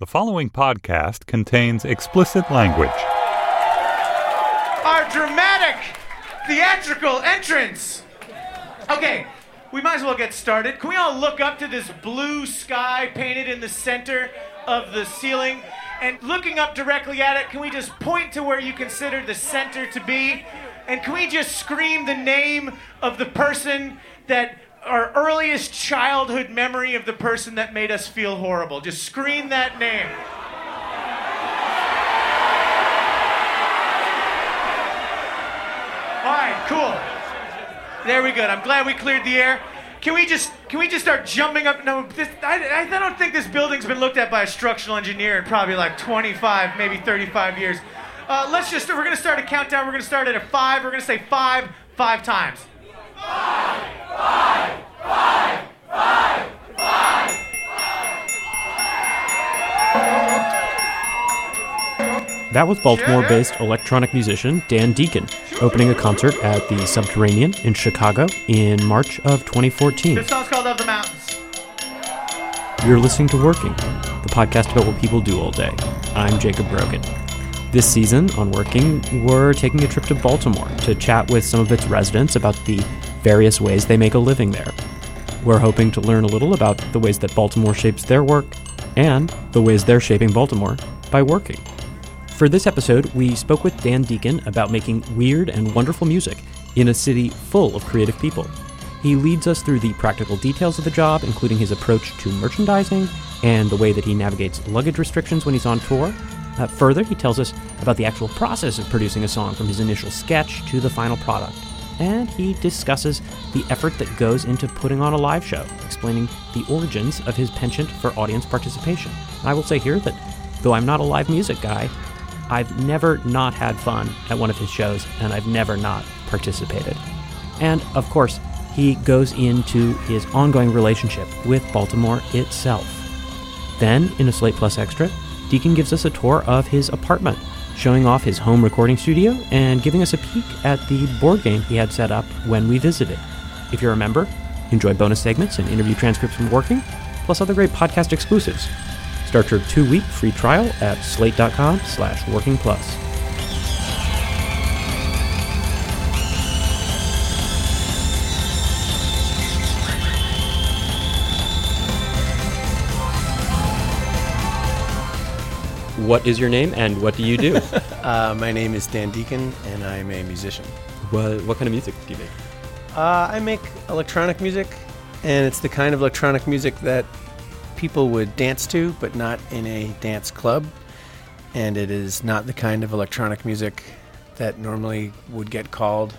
The following podcast contains explicit language. Our dramatic theatrical entrance. Okay, we might as well get started. Can we all look up to this blue sky painted in the center of the ceiling? And looking up directly at it, can we just point to where you consider the center to be? And can we just scream the name of the person that our earliest childhood memory of the person that made us feel horrible. Just scream that name. All right, cool. There we go. I'm glad we cleared the air. Can we just can we just start jumping up? No, this, I, I don't think this building's been looked at by a structural engineer in probably like 25, maybe 35 years. Uh, let's just we're gonna start a countdown. We're gonna start at a five. We're gonna say five five times. Five, five, That was Baltimore based electronic musician Dan Deacon opening a concert at the Subterranean in Chicago in March of 2014. This song's called Of the Mountains. You're listening to Working, the podcast about what people do all day. I'm Jacob Brogan. This season on Working, we're taking a trip to Baltimore to chat with some of its residents about the various ways they make a living there. We're hoping to learn a little about the ways that Baltimore shapes their work and the ways they're shaping Baltimore by working. For this episode, we spoke with Dan Deacon about making weird and wonderful music in a city full of creative people. He leads us through the practical details of the job, including his approach to merchandising and the way that he navigates luggage restrictions when he's on tour. Uh, further, he tells us about the actual process of producing a song from his initial sketch to the final product and he discusses the effort that goes into putting on a live show, explaining the origins of his penchant for audience participation. I will say here that though I'm not a live music guy, I've never not had fun at one of his shows, and I've never not participated. And of course, he goes into his ongoing relationship with Baltimore itself. Then, in a Slate Plus Extra, Deacon gives us a tour of his apartment showing off his home recording studio and giving us a peek at the board game he had set up when we visited. If you're a member, enjoy bonus segments and interview transcripts from working, plus other great podcast exclusives. Start your two-week free trial at slate.com slash working plus. What is your name and what do you do? uh, my name is Dan Deacon and I'm a musician. What, what kind of music do you make? Uh, I make electronic music, and it's the kind of electronic music that people would dance to, but not in a dance club. And it is not the kind of electronic music that normally would get called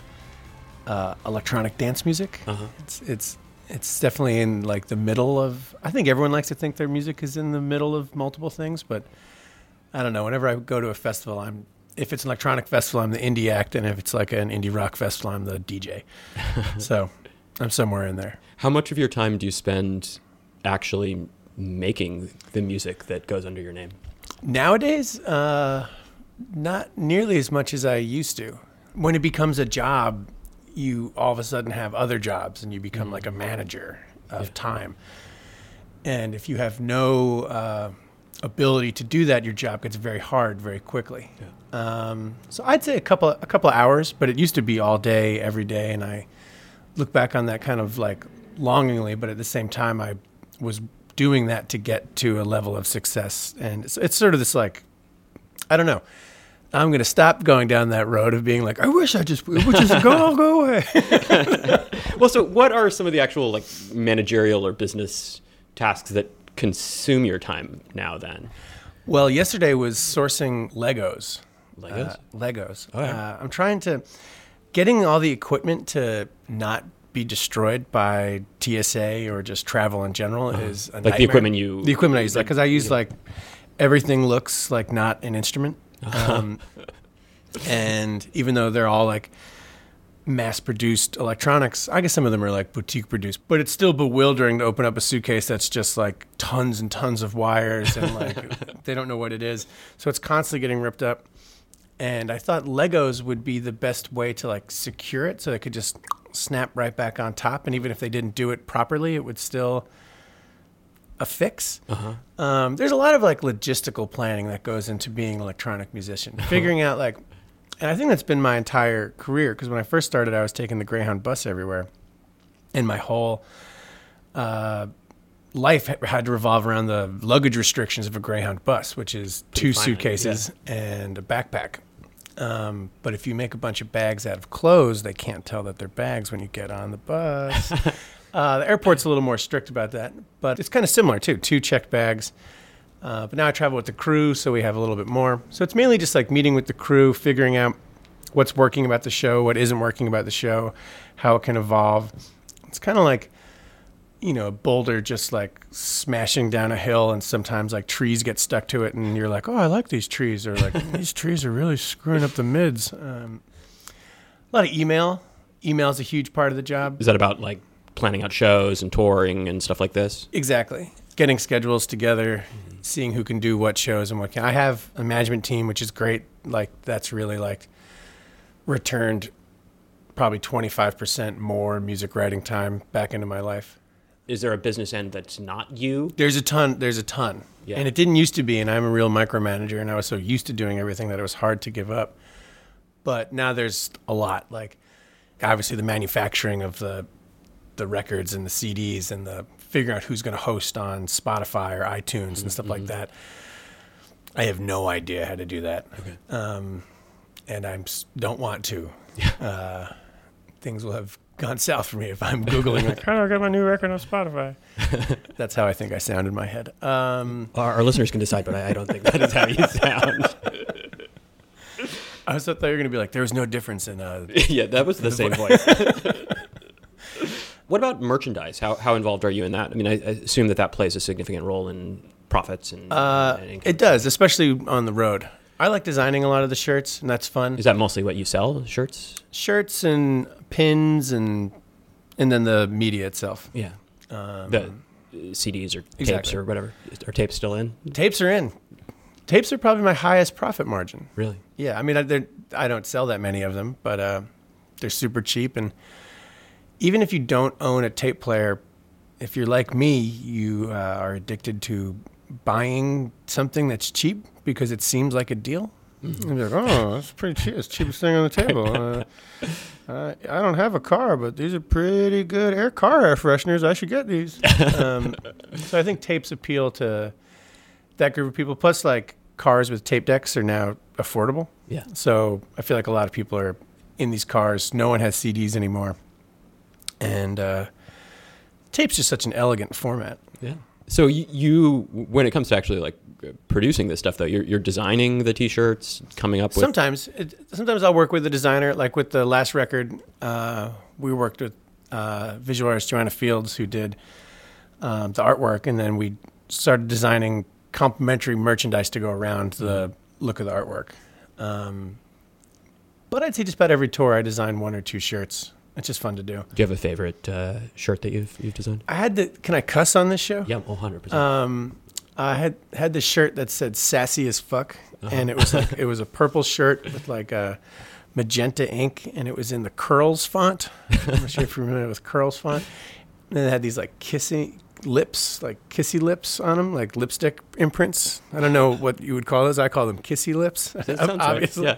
uh, electronic dance music. Uh-huh. It's it's it's definitely in like the middle of. I think everyone likes to think their music is in the middle of multiple things, but I don't know. Whenever I go to a festival, I'm if it's an electronic festival, I'm the indie act, and if it's like an indie rock festival, I'm the DJ. so I'm somewhere in there. How much of your time do you spend actually making the music that goes under your name? Nowadays, uh, not nearly as much as I used to. when it becomes a job, you all of a sudden have other jobs and you become like a manager of time. And if you have no uh, ability to do that, your job gets very hard very quickly. Um, so I'd say a couple a couple of hours, but it used to be all day, every day, and I look back on that kind of like longingly, but at the same time, I was doing that to get to a level of success, and it's, it's sort of this like I don't know. I'm going to stop going down that road of being like, I wish I just, it would just go, go away. Well, so what are some of the actual like managerial or business tasks that consume your time now? Then Well, yesterday was sourcing Legos. Legos? Uh, Legos. Oh, yeah. uh, I'm trying to getting all the equipment to not be destroyed by TSA or just travel in general is a Uh-huh. Like the equipment you- the equipment I use like because I use like everything looks like not an instrument, um, and even though they're all like mass produced electronics. I guess some of them are like boutique produced, but it's still bewildering to open up a suitcase that's just like tons and tons of wires and like they don't know what it is. So it's constantly getting ripped up. And I thought Legos would be the best way to like secure it so it could just snap right back on top. And even if they didn't do it properly, it would still affix. Um, there's a lot of like logistical planning that goes into being an electronic musician, figuring out like, and I think that's been my entire career because when I first started, I was taking the Greyhound bus everywhere, and my whole uh, life had to revolve around the luggage restrictions of a Greyhound bus, which is two Confinement, suitcases and a backpack. Um, but if you make a bunch of bags out of clothes, they can't tell that they're bags when you get on the bus. uh, the airport's a little more strict about that, but it's kind of similar too. Two checked bags. Uh, but now I travel with the crew, so we have a little bit more. So it's mainly just like meeting with the crew, figuring out what's working about the show, what isn't working about the show, how it can evolve. It's kind of like, you know, a boulder just like smashing down a hill, and sometimes like trees get stuck to it, and you're like, oh, I like these trees, or like these trees are really screwing up the mids. Um, a lot of email. Email is a huge part of the job. is that about like planning out shows and touring and stuff like this? Exactly. Getting schedules together, seeing who can do what shows and what can. I have a management team, which is great. Like that's really like returned probably 25% more music writing time back into my life. Is there a business end that's not you? There's a ton. There's a ton. Yeah. And it didn't used to be. And I'm a real micromanager, and I was so used to doing everything that it was hard to give up. But now there's a lot. Like obviously the manufacturing of the the records and the CDs and the figuring out who's going to host on Spotify or iTunes and stuff like that. I have no idea how to do that, um, and I don't want to. Uh, things will have gone south for me if I'm googling like, how do I get my new record on Spotify? That's how I think I sound in my head. Um, Our, our listeners can decide, but I, I don't think that is how you sound. I was thought you were going to be like, there was no difference in. Uh, yeah, that was the same voice. what about merchandise? How, how involved are you in that? I mean, I, I assume that that plays a significant role in profits and, uh, and income. it does, especially on the road. I like designing a lot of the shirts, and that's fun. Is that mostly what you sell? Shirts? shirts and pins and and then the media itself. Yeah. Um, the uh, CDs or tapes Exactly. or whatever. Are tapes still in? tapes are in. Tapes are probably my highest profit margin. Really? Yeah, I mean, I, I don't sell that many of them, but uh, they're super cheap. And even if you don't own a tape player, if you're like me, you uh, are addicted to buying something that's cheap because it seems like a deal. Mm-hmm. And you're like, oh, that's pretty cheap. It's the cheapest thing on the table. Uh, uh, I don't have a car, but these are pretty good air car air fresheners. I should get these. um, so I think tapes appeal to that group of people. Plus, like cars with tape decks are now affordable. Yeah. So I feel like a lot of people are in these cars. No one has CDs anymore, and uh, tape's just such an elegant format. Yeah. So you, you, when it comes to actually like producing this stuff, though, you're, you're designing the t-shirts, coming up with. Sometimes, it, sometimes I'll work with a designer. Like with the last record, uh, we worked with uh, visual artist Joanna Fields, who did um, the artwork, and then we started designing complementary merchandise to go around the look of the artwork. Um, but I'd say just about every tour, I design one or two shirts. It's just fun to do. Do you have a favorite uh, shirt that you've you've designed? I had the. Can I cuss on this show? Yeah, one hundred percent. Um, I had had this shirt that said "sassy as fuck," and it was like it was a purple shirt with like a magenta ink, and it was in the Curlz font. I'm not sure if you're familiar with Curlz font. And it had these like kissy lips, like kissy lips on them, like lipstick imprints. I don't know what you would call those. I call them kissy lips. That sounds right. Yeah.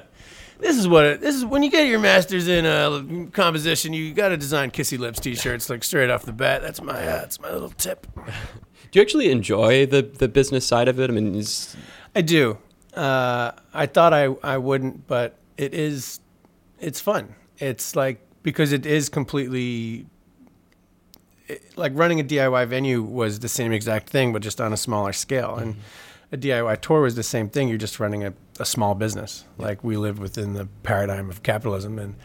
This is what it, this is when you get your masters in uh, composition. You got to design kissy lips t-shirts like straight off the bat. That's my uh, that's my little tip. Do you actually enjoy the the business side of it? I mean, is, I do. Uh, I thought I I wouldn't, but it is. It's fun. It's like because it is completely. It, like running a DIY venue was the same exact thing, but just on a smaller scale, and a DIY tour was the same thing. You're just running a, a small business. Like we live within the paradigm of capitalism, and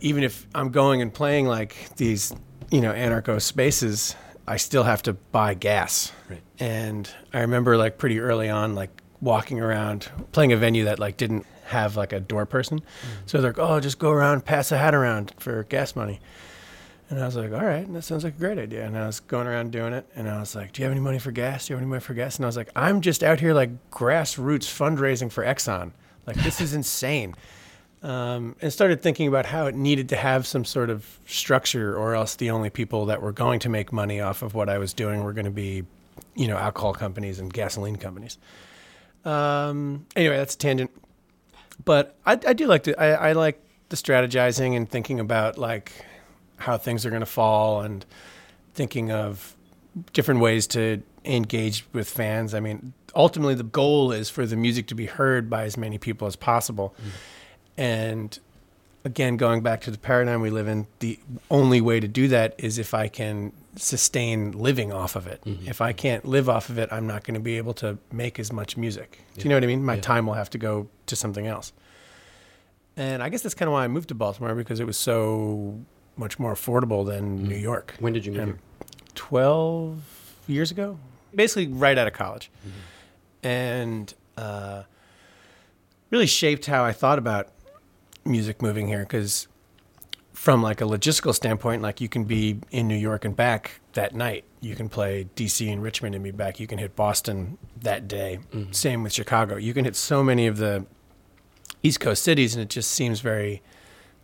even if I'm going and playing like these, you know, anarcho spaces, I still have to buy gas. Right. And I remember like pretty early on, like walking around playing a venue that like didn't have like a door person. Mm. So they're like, oh, just go around, pass a hat around for gas money. And I was like, all right, that sounds like a great idea. And I was going around doing it. And I was like, do you have any money for gas? Do you have any money for gas? And I was like, I'm just out here like grassroots fundraising for Exxon. Like, this is insane. Um, and started thinking about how it needed to have some sort of structure, or else the only people that were going to make money off of what I was doing were going to be, you know, alcohol companies and gasoline companies. Um, anyway, that's a tangent. But I, I do like to, I, I like the strategizing and thinking about like how things are going to fall and thinking of different ways to engage with fans. I mean, ultimately, the goal is for the music to be heard by as many people as possible. Mm-hmm. And again, going back to the paradigm we live in, the only way to do that is if I can sustain living off of it. Mm-hmm. If I can't live off of it, I'm not going to be able to make as much music. Do you know what I mean? My time will have to go to something else. And I guess that's kind of why I moved to Baltimore because it was so much more affordable than mm. New York. when did you move here? 12 years ago, basically right out of college. Mm-hmm. And uh, really shaped how I thought about music moving here because from like a logistical standpoint, like you can be in New York and back that night. You can play DC and Richmond and be back. You can hit Boston that day. Mm-hmm. Same with Chicago. You can hit so many of the East Coast cities, and it just seems very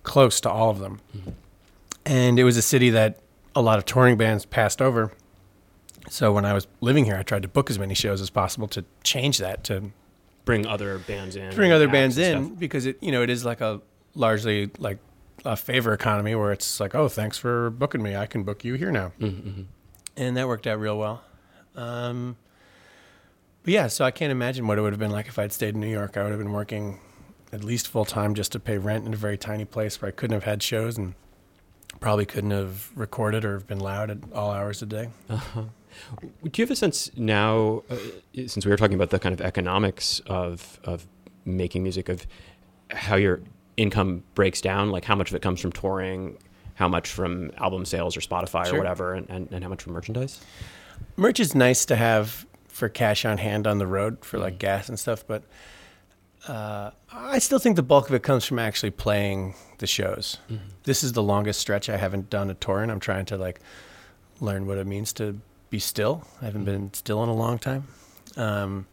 close to all of them. Mm-hmm. And it was a city that a lot of touring bands passed over. So when I was living here, I tried to book as many shows as possible to change that to Bring other bands in. bring other bands in because it you know it is like a largely like a favor economy where it's like oh thanks for booking me I can book you here now Mm-hmm. and that worked out real well um, but yeah so I can't imagine what it would have been like if I'd stayed in New York I would have been working at least full time just to pay rent in a very tiny place where I couldn't have had shows and probably couldn't have recorded or been loud at all hours a day Do you have a sense now, uh, since we were talking about the kind of economics of of making music, of how your income breaks down, like how much of it comes from touring, how much from album sales or Spotify Sure. or whatever, and, and, and how much from merchandise? merch is nice to have for cash on hand on the road for Mm. like gas and stuff, but uh, I still think the bulk of it comes from actually playing the shows. Mm-hmm. This is the longest stretch I haven't done a tour, and I'm trying to like learn what it means to be still. I haven't Mm-hmm. been still in a long time. Um,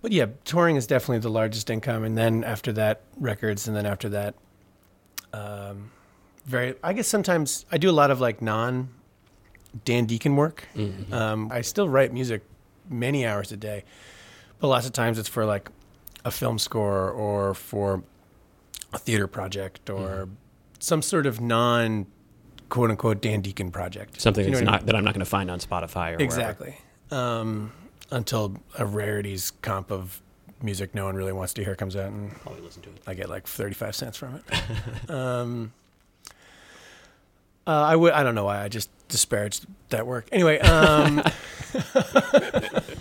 but yeah, touring is definitely the largest income, and then after that, records, and then after that, um, very. I guess sometimes I do a lot of like non Dan Deacon work. Mm-hmm. Um, I still write music many hours a day, but lots of times it's for like a film score or for a theater project or Mm-hmm. some sort of non quote unquote Dan Deacon project. Something You know that's I not mean? that I'm not going to find on Spotify or exactly. Um, until a rarities comp of music no one really wants to hear comes out and Probably listen to it. I get like 35 cents from it. um, uh, I would. I don't know why. I just disparaged that work. Anyway, um,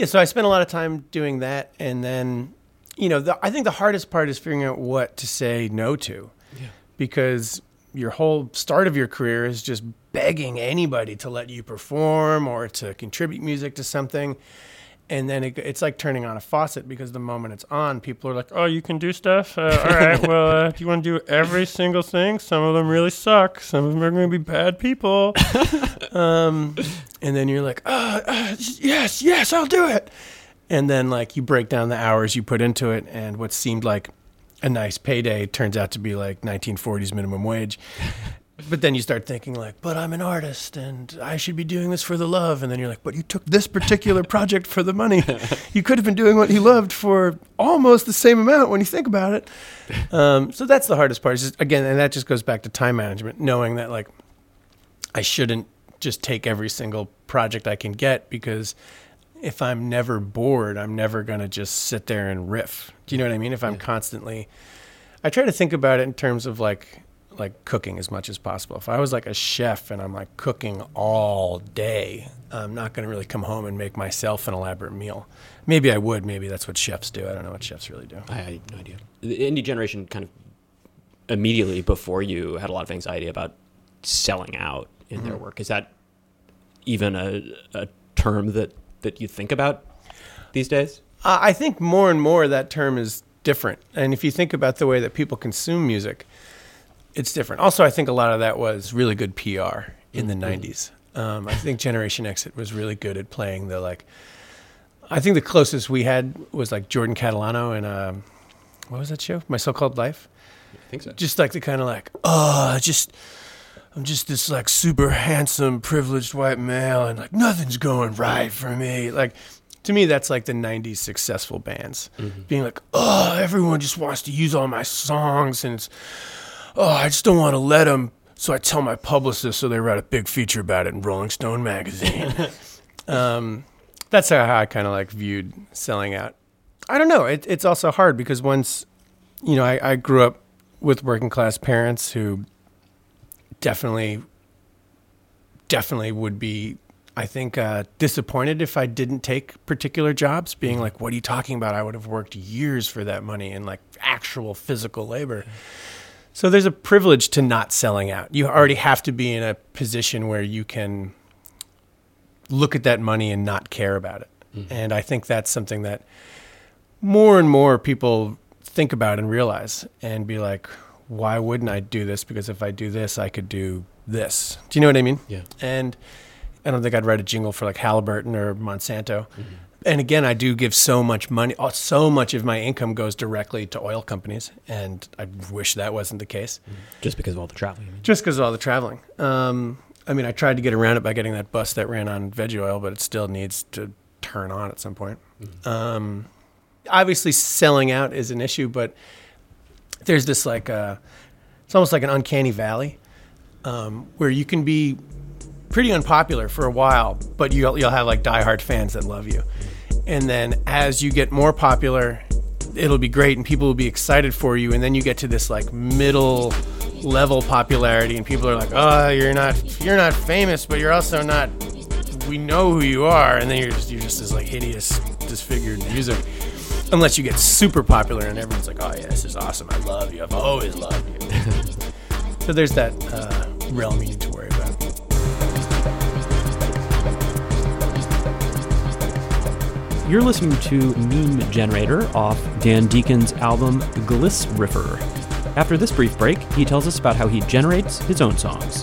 yeah. So I spent a lot of time doing that, and then, you know, the, I think the hardest part is figuring out what to say no to, because your whole start of your career is just begging anybody to let you perform or to contribute music to something. And then it, it's like turning on a faucet because the moment it's on, people are like, "Oh, you can do stuff. Uh, all right. Well, uh, do you want to do every single thing? Some of them really suck. Some of them are going to be bad people." um, and then you're like, uh, uh, "Yes, yes, I'll do it." and then like you break down the hours you put into it, and what seemed like a nice payday turns out to be like 1940s minimum wage. But then you start thinking like, but I'm an artist and I should be doing this for the love. And then you're like, but you took this particular project for the money. You could have been doing what you loved for almost the same amount when you think about it. Um, so that's the hardest part. Just, again, and that just goes back to time management, knowing that like I shouldn't just take every single project I can get because if I'm never bored, I'm never going to just sit there and riff. Do you know what I mean? If I'm constantly, I try to think about it in terms of like, like cooking as much as possible. If I was like a chef and I'm like cooking all day, I'm not going to really come home and make myself an elaborate meal. Maybe I would. Maybe that's what chefs do. I don't know what chefs really do. I had no idea. The indie generation kind of immediately before you had a lot of anxiety about selling out in their work. Is that even a, a term that, that you think about these days? Uh, I think more and more that term is different. And if you think about the way that people consume music, it's different. Also, I think a lot of that was really good PR in the 90s. Um, I think Generation X was really good at playing the like. I think the closest we had was like Jordan Catalano and um, what was that show? My So-Called Life. I think so. Just like the kind of like, oh, just I'm just this like super handsome, privileged white male, and like nothing's going right for me. Like to me, that's like the '90s successful bands being like, oh, everyone just wants to use all my songs, and it's, oh, I just don't want to let them. So I tell my publicist, so they write a big feature about it in Rolling Stone magazine. um, that's how I kind of like viewed selling out. I don't know. It, it's also hard because once, you know, I, I grew up with working class parents who definitely, definitely would be, I think, uh, disappointed if I didn't take particular jobs. Being like, "What are you talking about? I would have worked years for that money and like actual physical labor." So there's a privilege to not selling out. You already have to be in a position where you can look at that money and not care about it. Mm-hmm. And I think that's something that more and more people think about and realize and be like, why wouldn't I do this? Because if I do this, I could do this. Do you know what I mean? Yeah. And I don't think I'd write a jingle for like Halliburton or Monsanto. Mm-hmm. And again, I do give so much money, oh, so much of my income goes directly to oil companies. And I wish that wasn't the case Just because of all the traveling. just because of all the traveling. Um, I mean, I tried to get around it by getting that bus that ran on veggie oil, but it still needs to turn on at some point. Um, obviously, selling out is an issue, but there's this like, uh, it's almost like an uncanny valley um, where you can be pretty unpopular for a while, but you'll, you'll have like diehard fans that love you. And then as you get more popular, it'll be great and people will be excited for you. And then you get to this like middle level popularity and people are like, oh, you're not, you're not famous, but you're also not, we know who you are. And then you're just, you're just this like hideous, disfigured music. Unless you get super popular and everyone's like, oh yeah, this is awesome. I love you. I've always loved you. so there's that uh, realm you need to worry about. You're listening to Meme Generator off Dan Deacon's album Gliss Riffer. After this brief break, he tells us about how he generates his own songs.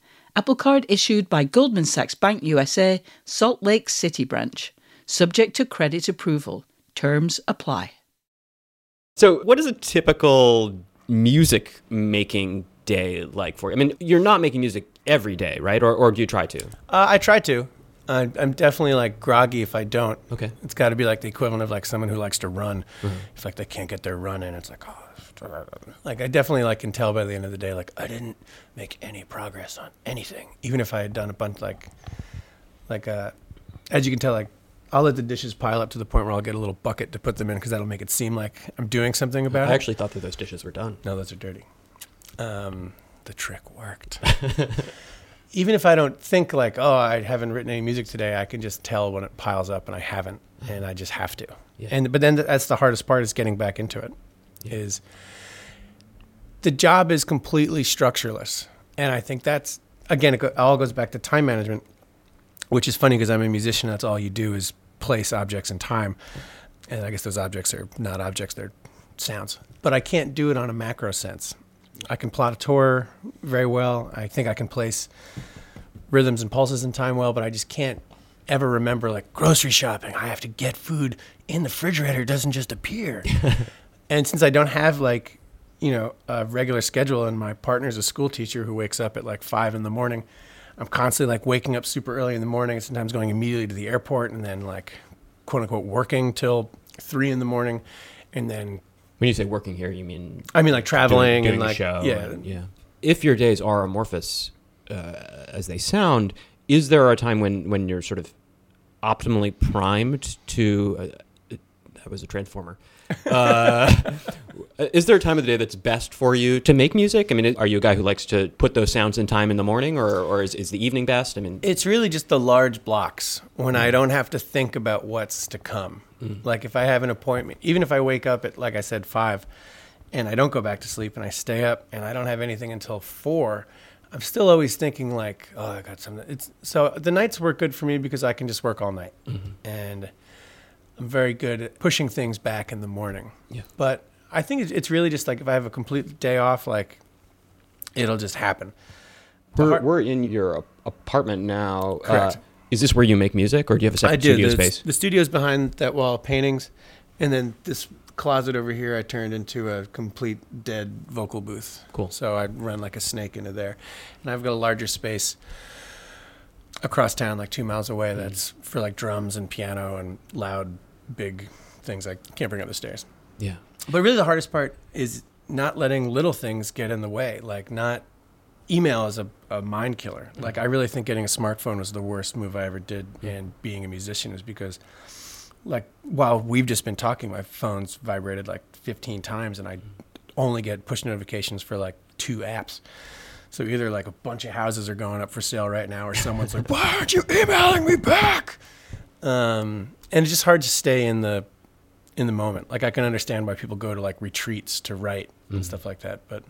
Apple Card issued by Goldman Sachs Bank USA, Salt Lake City branch. Subject to credit approval. Terms apply. So, what is a typical music making day like for you? I mean, you're not making music every day, right? Or, or do you try to? Uh, I try to. Uh, I'm definitely like groggy if I don't. Okay. It's got to be like the equivalent of like someone who likes to run. It's like they can't get their run in, it's like oh, like I definitely like can tell by the end of the day like I didn't make any progress on anything, even if I had done a bunch like like uh, as you can tell like I'll let the dishes pile up to the point where I'll get a little bucket to put them in because that'll make it seem like I'm doing something about it. I actually thought that those dishes were done. No, those are dirty. Um, the trick worked. Even if I don't think like, oh, I haven't written any music today, I can just tell when it piles up and I haven't, and I just have to. Yeah. And but then that's the hardest part is getting back into it. Is the job is completely structureless, and I think that's again it all goes back to time management, which is funny because I'm a musician. That's all you do is place objects in time, and I guess those objects are not objects; they're sounds. But I can't do it on a macro sense. I can plot a tour very well. I think I can place rhythms and pulses in time well, but I just can't ever remember like grocery shopping. I have to get food in the refrigerator; it doesn't just appear. and since I don't have like you know a regular schedule, and my partner's a school teacher who wakes up at like five in the morning, I'm constantly like waking up super early in the morning. and Sometimes going immediately to the airport, and then like quote unquote working till three in the morning, and then When you say working here, you mean I mean like traveling doing, doing and like show? yeah, and- yeah. If your days are amorphous uh, as they sound, is there a time when when you're sort of optimally primed to? Uh, that was a transformer. Uh, Uh, is there a time of the day that's best for you to make music? I mean, are you a guy who likes to put those sounds in time in the morning, or, or is, is the evening best? I mean, It's really just the large blocks when I mm. don't have to think about what's to come. Mm. Like if I have an appointment, even if I wake up at like I said five, and I don't go back to sleep and I stay up and I don't have anything until four, I'm still always thinking like, oh, I got something. It's so the nights work good for me because I can just work all night, mm-hmm. and I'm very good at pushing things back in the morning. Yeah. But I think it's, it's really just like if I have a complete day off, like it'll just happen. We're, we're in your ap- apartment now. Correct. Uh, is this where you make music, or do you have a separate I do. studio The, space? the studio's behind that wall of paintings, and then this closet over here I turned into a complete dead vocal booth. Cool. So I run like a snake into there, and I've got a larger space across town, like two miles away. That's for like drums and piano and loud, big things I can't bring up the stairs. Yeah. But really, the hardest part is not letting little things get in the way. Like not email is a, a mind killer. Mm-hmm. Like I really think getting a smartphone was the worst move I ever did. Mm-hmm. And being a musician is because, like, while we've just been talking, my phone's vibrated like 15 times, and I mm-hmm. only get push notifications for like two apps. So either like a bunch of houses are going up for sale right now, or someone's like, "Why aren't you emailing me back?" Um, and it's just hard to stay in the in the moment. Like I can understand why people go to like retreats to write and stuff like that, but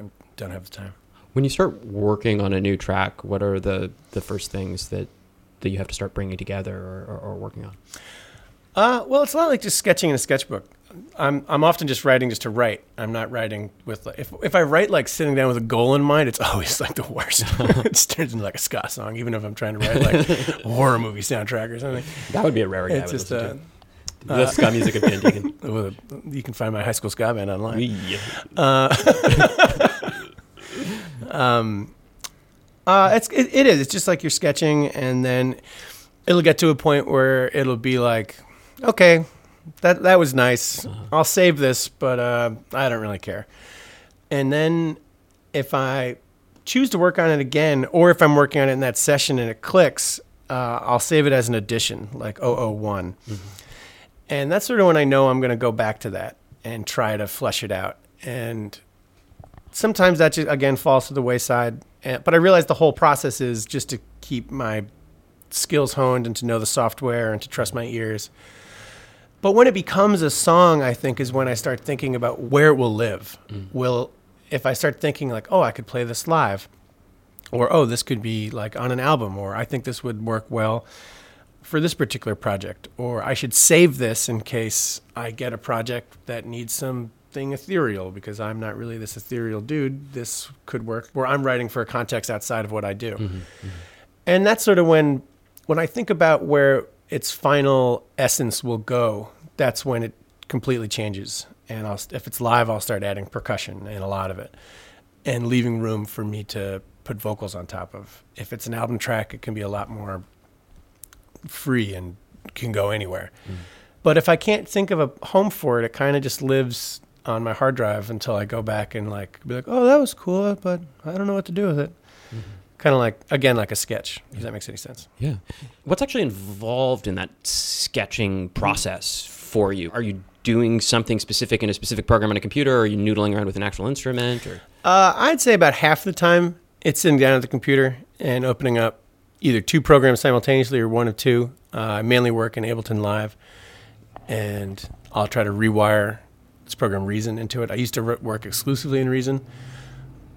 I don't have the time. When you start working on a new track, what are the, the first things that, that you have to start bringing together or, or, or working on? Uh, well, it's a lot like just sketching in a sketchbook. I'm I'm often just writing just to write. I'm not writing with like, if if I write like sitting down with a goal in mind, it's always like the worst. it turns into like a ska song, even if I'm trying to write like a horror movie soundtrack or something. That would be a rare guy. it's just uh, the ska music of Dan Deacon. well, you can find my high school ska band online. Yeah. um, uh, it's it, it is. It's just like you're sketching, and then it'll get to a point where it'll be like, okay, that that was nice. I'll save this, but uh, I don't really care. And then if I choose to work on it again, or if I'm working on it in that session and it clicks, uh, I'll save it as an addition, like 001. And that's sort of when I know I'm going to go back to that and try to flesh it out. And sometimes that just again falls to the wayside. And, but I realize the whole process is just to keep my skills honed and to know the software and to trust my ears. But when it becomes a song, I think is when I start thinking about where it will live. Mm. Will if I start thinking like, oh, I could play this live, or oh, this could be like on an album, or I think this would work well for this particular project, or I should save this in case I get a project that needs something ethereal because I'm not really this ethereal dude. This could work where I'm writing for a context outside of what I do. Mm-hmm, mm-hmm. And that's sort of when when I think about where its final essence will go, that's when it completely changes. And I'll, if it's live, I'll start adding percussion and a lot of it, and leaving room for me to put vocals on top of. If it's an album track, it can be a lot more free and can go anywhere. But if I can't think of a home for it, it kind of just lives on my hard drive until I go back and like be like, oh, that was cool, but I don't know what to do with it. kind of like again like a sketch. If that makes any sense. Yeah. What's actually involved in that sketching process for you? Are you doing something specific in a specific program on a computer, or are you noodling around with an actual instrument? Or Uh, I'd say about half the time it's sitting down at the computer and opening up either two programs simultaneously or one of two. Uh, I mainly work in Ableton Live, and I'll try to rewire this program Reason into it. I used to ro- work exclusively in Reason,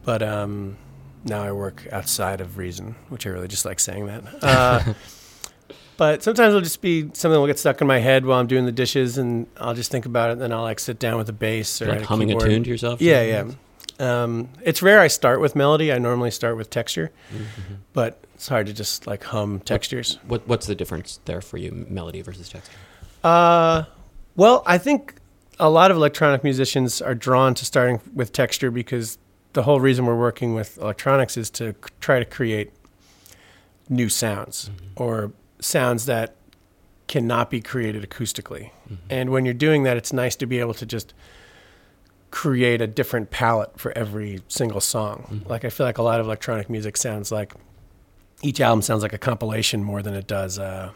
but um, now I work outside of Reason, which I really just like saying that. Uh, but sometimes it'll just be something will get stuck in my head while I'm doing the dishes, and I'll just think about it. And then I'll like sit down with a bass or like a humming a tune to yourself? Yeah, yeah. Um, it's rare I start with melody. I normally start with texture, Mm-hmm. but it's hard to just like hum textures. What What's the difference there for you, melody versus texture? Uh, well, I think a lot of electronic musicians are drawn to starting with texture because the whole reason we're working with electronics is to c- try to create new sounds or sounds that cannot be created acoustically. And when you're doing that, it's nice to be able to just create a different palette for every single song. Like I feel like a lot of electronic music sounds like each album sounds like a compilation more than it does uh,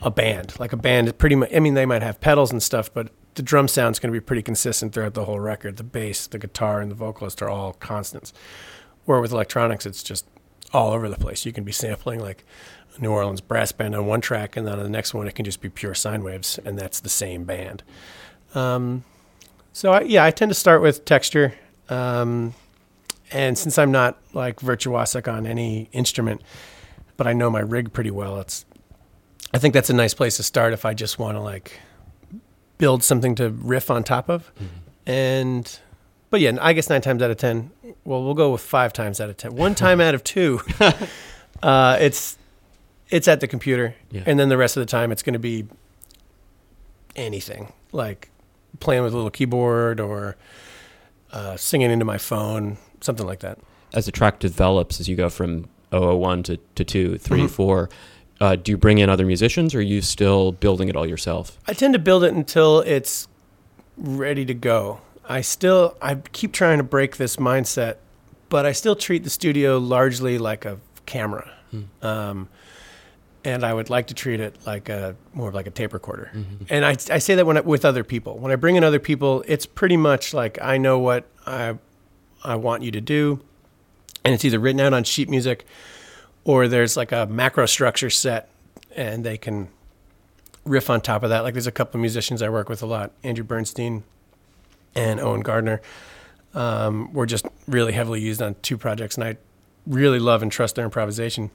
a band. Like a band, is pretty much. I mean, they might have pedals and stuff, but the drum sound's going to be pretty consistent throughout the whole record. The bass, the guitar, and the vocalist are all constants. Where with electronics, it's just all over the place. You can be sampling like New Orleans brass band on one track, and then on the next one, it can just be pure sine waves, and that's the same band. Um, so I, yeah, I tend to start with texture. Um, and since I'm not like virtuosic on any instrument, but I know my rig pretty well, it's I think that's a nice place to start if I just want to like build something to riff on top of. And but yeah, I guess nine times out of ten, well, we'll go with five times out of ten. One time out of two, uh, it's it's at the computer, Yeah. and then the rest of the time, it's going to be anything like playing with a little keyboard or uh, singing into my phone, something like that. As the track develops, as you go from 001 to, to 2, 3, Mhm. 4, uh, do you bring in other musicians or are you still building it all yourself? I tend to build it until it's ready to go. I still I keep trying to break this mindset, but I still treat the studio largely like a camera. Um, and I would like to treat it like a more of like a tape recorder. And I, I say that when I, with other people. When I bring in other people, it's pretty much like I know what I I want you to do, and it's either written out on sheet music, or there's like a macro structure set, and they can riff on top of that. Like there's a couple of musicians I work with a lot, Andrew Bernstein and Owen Gardner. Um, were just really heavily used on two projects, and I really love and trust their improvisation.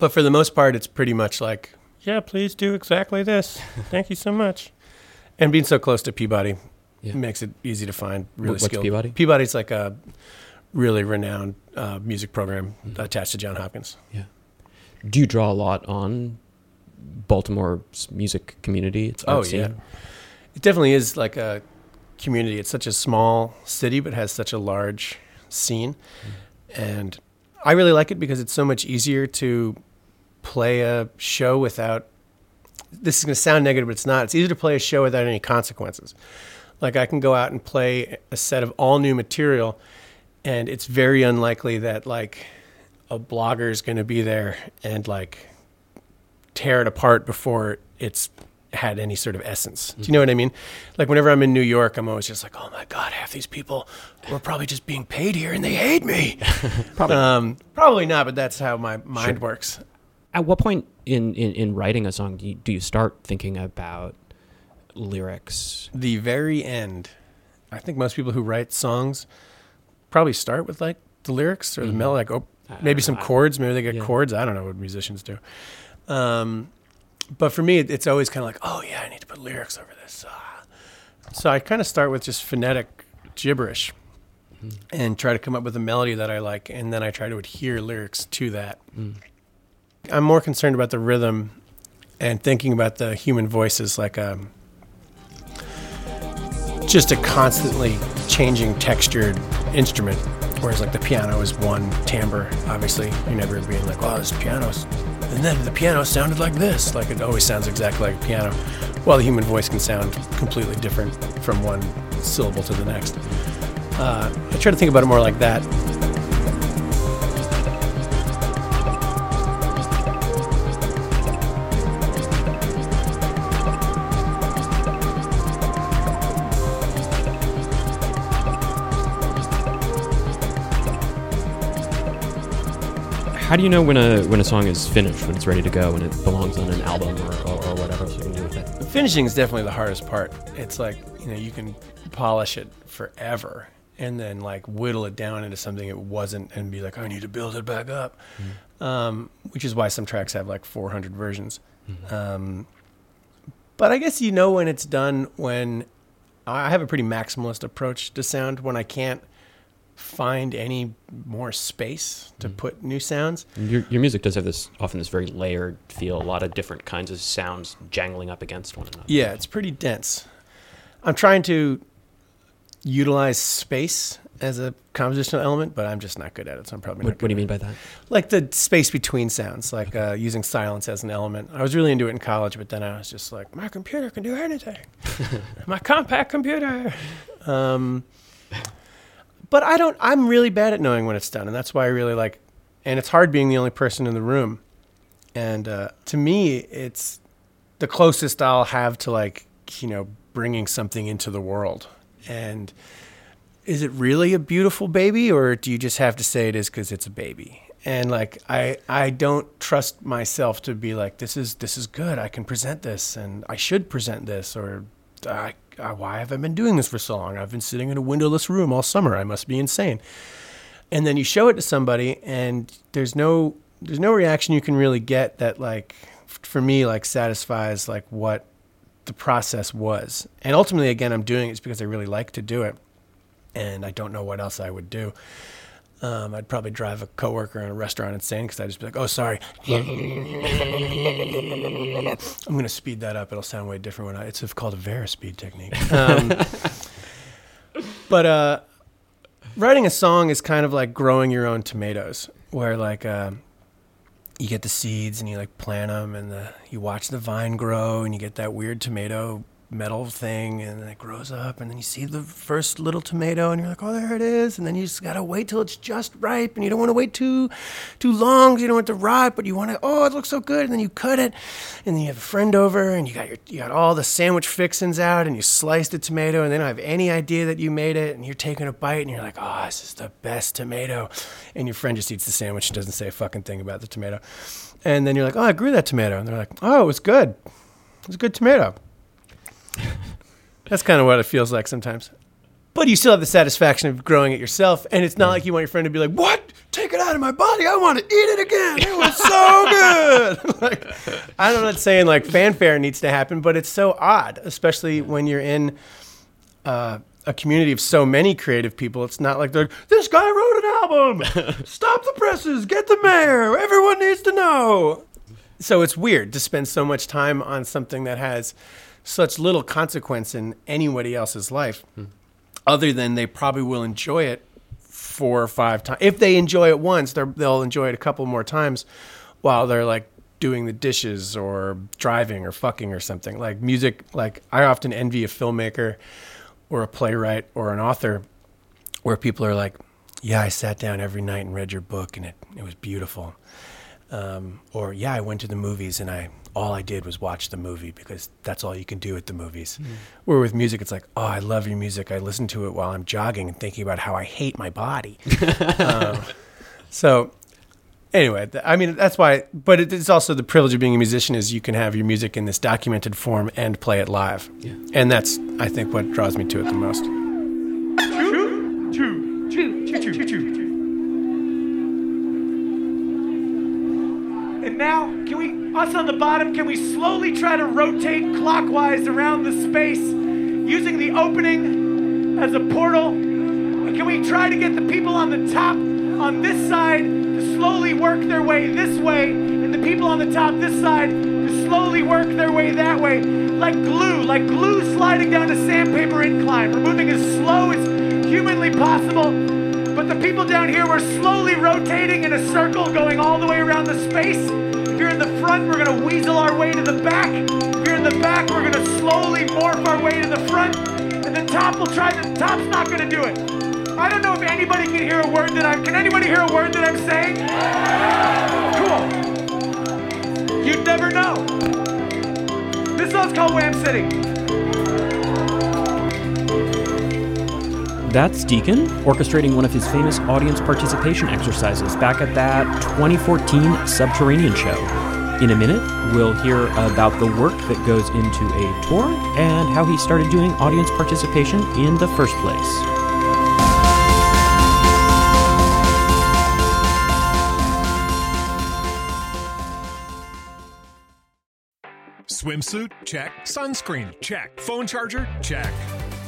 But for the most part, it's pretty much like, yeah, please do exactly this. Thank you so much. And being so close to Peabody Yeah. makes it easy to find really What's skilled. Peabody? Peabody's like a really renowned uh, music program attached to John Hopkins. Yeah. Do you draw a lot on Baltimore's music community? Its Oh art yeah, it definitely is like a community. It's such a small city, but has such a large scene, and I really like it because it's so much easier to play a show without. This is going to sound negative, but it's not. It's easier to play a show without any consequences. Like I can go out and play a set of all new material, and it's very unlikely that like a blogger is going to be there and like tear it apart before it's had any sort of essence. Do you know what I mean? Like whenever I'm in New York, I'm always just like, oh my god, half these people were probably just being paid here and they hate me. probably, um, probably not, but that's how my mind works. At what point in, in, in writing a song do you, do you start thinking about lyrics? The very end, I think most people who write songs probably start with like the lyrics or the melody, like oh, maybe some chords. Maybe they get yeah. chords. I don't know what musicians do. Um, but for me, it's always kind of like, oh yeah, I need to put lyrics over this. Ah. So I kind of start with just phonetic gibberish and try to come up with a melody that I like, and then I try to adhere lyrics to that. I'm more concerned about the rhythm and thinking about the human voice as like a just a constantly changing textured instrument. Whereas like the piano is one timbre, obviously. You're never being like, oh, this piano's and then the piano sounded like this. Like it always sounds exactly like a piano. While the human voice can sound completely different from one syllable to the next. Uh, I try to think about it more like that. How do you know when a when a song is finished, when it's ready to go, and it belongs on an album or, or, or whatever? So you can do with it? Finishing is definitely the hardest part. It's like you know you can polish it forever and then like whittle it down into something it wasn't and be like I need to build it back up, um, which is why some tracks have like 400 versions. Um, but I guess you know when it's done when I have a pretty maximalist approach to sound when I can't find any more space to put new sounds. Your, your music does have this often this very layered feel, a lot of different kinds of sounds jangling up against one another. Yeah, it's pretty dense. I'm trying to utilize space as a compositional element, but I'm just not good at it, so I'm probably not What, what do you mean by that? like the space between sounds, like uh, using silence as an element. I was really into it in college, but then I was just like, my computer can do anything. my compact computer. Um, but I don't. I'm really bad at knowing when it's done, and that's why I really like. And it's hard being the only person in the room. And uh, to me, it's the closest I'll have to like you know bringing something into the world. And is it really a beautiful baby or do you just have to say it is because it's a baby and like i i don't trust myself to be like this is this is good i can present this and i should present this or I, I, Uh, why have i been doing this for so long? I've been sitting in a windowless room all summer. I must be insane. And then you show it to somebody and there's no there's no reaction you can really get that like for me like satisfies like what the process was. And ultimately again i'm doing it because i really like to do it and I don't know what else I would do. Um, I'd probably drive a coworker in a restaurant insane because I'd just be like, "Oh, sorry, I'm going to speed that up. It'll sound way different when I." It's called a Varispeed technique. Um, but uh, writing a song is kind of like growing your own tomatoes, where like uh, you get the seeds and you like plant them, and the, you watch the vine grow, and you get that weird tomato metal thing and it grows up and then you see the first little tomato and you're like oh there it is and then you just gotta wait till it's just ripe and you don't want to wait too too long you don't want it to rot but you want to oh it looks so good and then you cut it and then you have a friend over and you got your you got all the sandwich fixings out and you slice the tomato and they don't have any idea that you made it and you're taking a bite and you're like oh this is the best tomato and your friend just eats the sandwich and doesn't say a fucking thing about the tomato and then you're like oh I grew that tomato and they're like oh it was good. It was a good tomato that's kind of what it feels like sometimes. But you still have the satisfaction of growing it yourself, and it's not like you want your friend to be like, "What? Take it out of my body! I want to eat it again. It was so good." like, I'm not saying like fanfare needs to happen, but it's so odd, especially when you're in uh, a community of so many creative people. It's not like they're this guy wrote an album. Stop the presses. Get the mayor. Everyone needs to know. So it's weird to spend so much time on something that has such little consequence in anybody else's life, other than they probably will enjoy it four or five times. If they enjoy it once, they'll enjoy it a couple more times while they're like doing the dishes or driving or fucking or something. Like music, like I often envy a filmmaker or a playwright or an author where people are like, yeah, I sat down every night and read your book and it, it was beautiful. Um, or yeah, I went to the movies and I all I did was watch the movie because that's all you can do at the movies. Where with music, it's like, oh, I love your music. I listen to it while I'm jogging and thinking about how I hate my body. um, so anyway, th- I mean that's why. But it- it's also the privilege of being a musician is you can have your music in this documented form and play it live, and that's I think what draws me to it the most. Us on the bottom, can we slowly try to rotate clockwise around the space using the opening as a portal? And can we try to get the people on the top on this side to slowly work their way this way, and the people on the top this side to slowly work their way that way, like glue, like glue sliding down a sandpaper incline. We're moving as slow as humanly possible. But the people down here were slowly rotating in a circle, going all the way around the space. You're in the front, we're gonna weasel our way to the back. If you're in the back, we're gonna slowly morph our way to the front. And the top will try the top's not gonna do it. I don't know if anybody can hear a word that I'm can anybody hear a word that I'm saying? Cool. You'd never know. This song's called Wham City. That's Deacon, orchestrating one of his famous audience participation exercises back at that 2014 Subterranean show. In a minute, we'll hear about the work that goes into a tour and how he started doing audience participation in the first place. Swimsuit? Check. Sunscreen? Check. Phone charger? Check.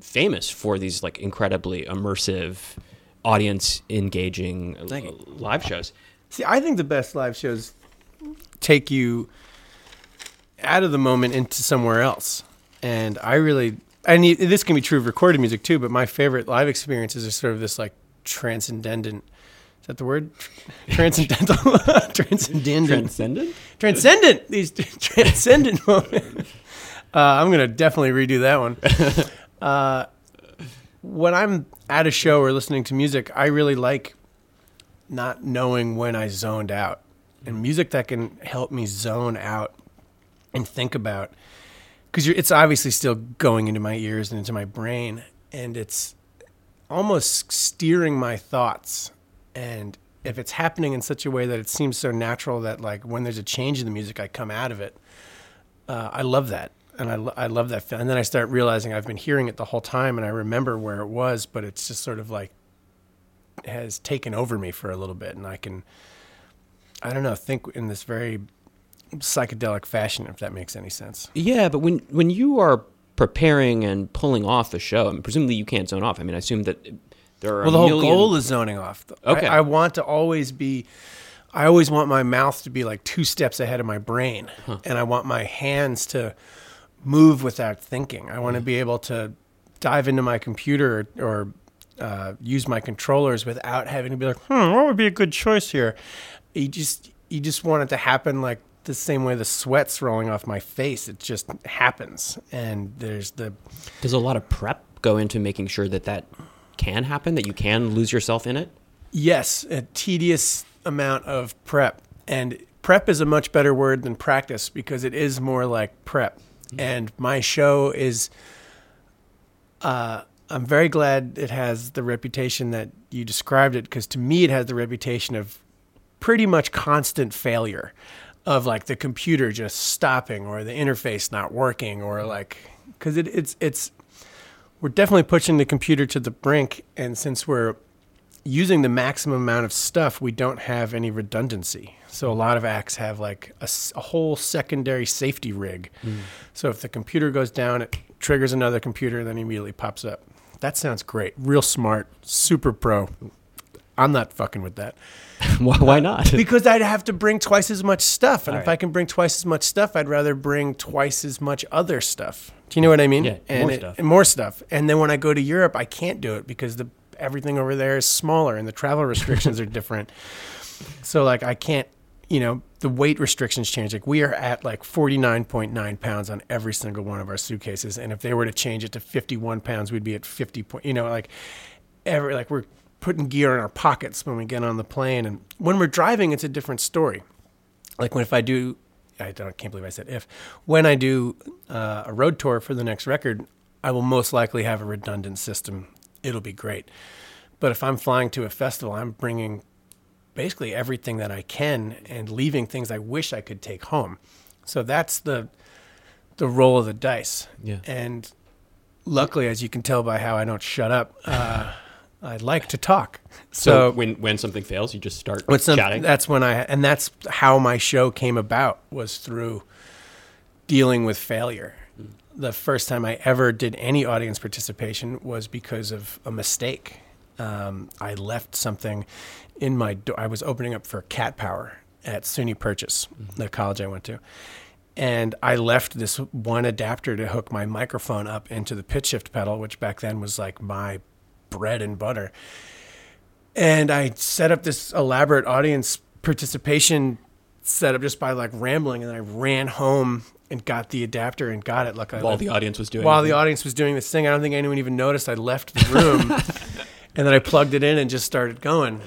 famous for these like incredibly immersive, audience engaging Thank uh, live shows. See, I think the best live shows take you out of the moment into somewhere else. And I really, and y- this can be true of recorded music too, but my favorite live experiences are sort of this like transcendent. Is that the word? Transcendental, transcendent, Transcendent? transcendent. These transcendent moments. Uh, I'm gonna definitely redo that one. Uh, when I'm at a show or listening to music, I really like not knowing when I zoned out, and music that can help me zone out and think about because it's obviously still going into my ears and into my brain, and it's almost steering my thoughts. And if it's happening in such a way that it seems so natural that like when there's a change in the music, I come out of it. Uh, I love that, and I, I love that. Feel. And then I start realizing I've been hearing it the whole time, and I remember where it was, but it's just sort of like has taken over me for a little bit, and I can, I don't know, think in this very psychedelic fashion, if that makes any sense. Yeah, but when when you are preparing and pulling off a show, I mean, presumably you can't zone off. I mean, I assume that there are Well, the whole million- goal is zoning off. Okay. I, I want to always be. I always want my mouth to be like two steps ahead of my brain, and I want my hands to move without thinking. I want to be able to dive into my computer or, uh, use my controllers without having to be like, hmm, what would be a good choice here? You just you just want it to happen like the same way the sweat's rolling off my face. It just happens, and there's the Does a lot of prep go into making sure that that can happen? That you can lose yourself in it? Yes, a tedious amount of prep. And prep is a much better word than practice because it is more like prep. And my show is, uh, I'm very glad it has the reputation that you described it because to me it has the reputation of pretty much constant failure of like the computer just stopping or the interface not working or like because it, it's it's we're definitely pushing the computer to the brink. And since we're using the maximum amount of stuff we don't have any redundancy so a lot of acts have like a whole secondary safety rig hmm. so if the computer goes down it triggers another computer then immediately pops up that sounds great real smart super pro i'm not fucking with that Why, why uh, not? because I'd have to bring twice as much stuff, and All if right. I can bring twice as much stuff, I'd rather bring twice as much other stuff. Do you know what I mean? Yeah, and more it- stuff. and more stuff. And then when I go to Europe, I can't do it because the everything over there is smaller, and the travel restrictions are different. So like I can't, you know, the weight restrictions change. Like we are at like forty nine point nine pounds on every single one of our suitcases, and if they were to change it to fifty one pounds, we'd be at fifty point. You know, like every like we're putting gear in our pockets when we get on the plane, and when we're driving, it's a different story. Like when if I do, I don't can't believe I said if when I do uh, a road tour for the next record, I will most likely have a redundant system. It'll be great. But if I'm flying to a festival, I'm bringing basically everything that I can and leaving things I wish I could take home. So that's the the roll of the dice. Yeah. And luckily, as you can tell by how I don't shut up, uh, I like to talk. So, So, when when something fails, you just start What's some, chatting. that's when I and that's how my show came about was through dealing with failure. The first time I ever did any audience participation was because of a mistake. Um, I left something in my door. I was opening up for Cat Power at SUNY Purchase, the college I went to, and I left this one adapter to hook my microphone up into the pitch shift pedal, which back then was like my bread and butter And I set up this elaborate audience participation setup just by like rambling, and then I ran home and got the adapter and got it. Like I While left- the audience was doing while it. the audience was doing this thing. I don't think anyone even noticed I left the room, and then I plugged it in and just started going.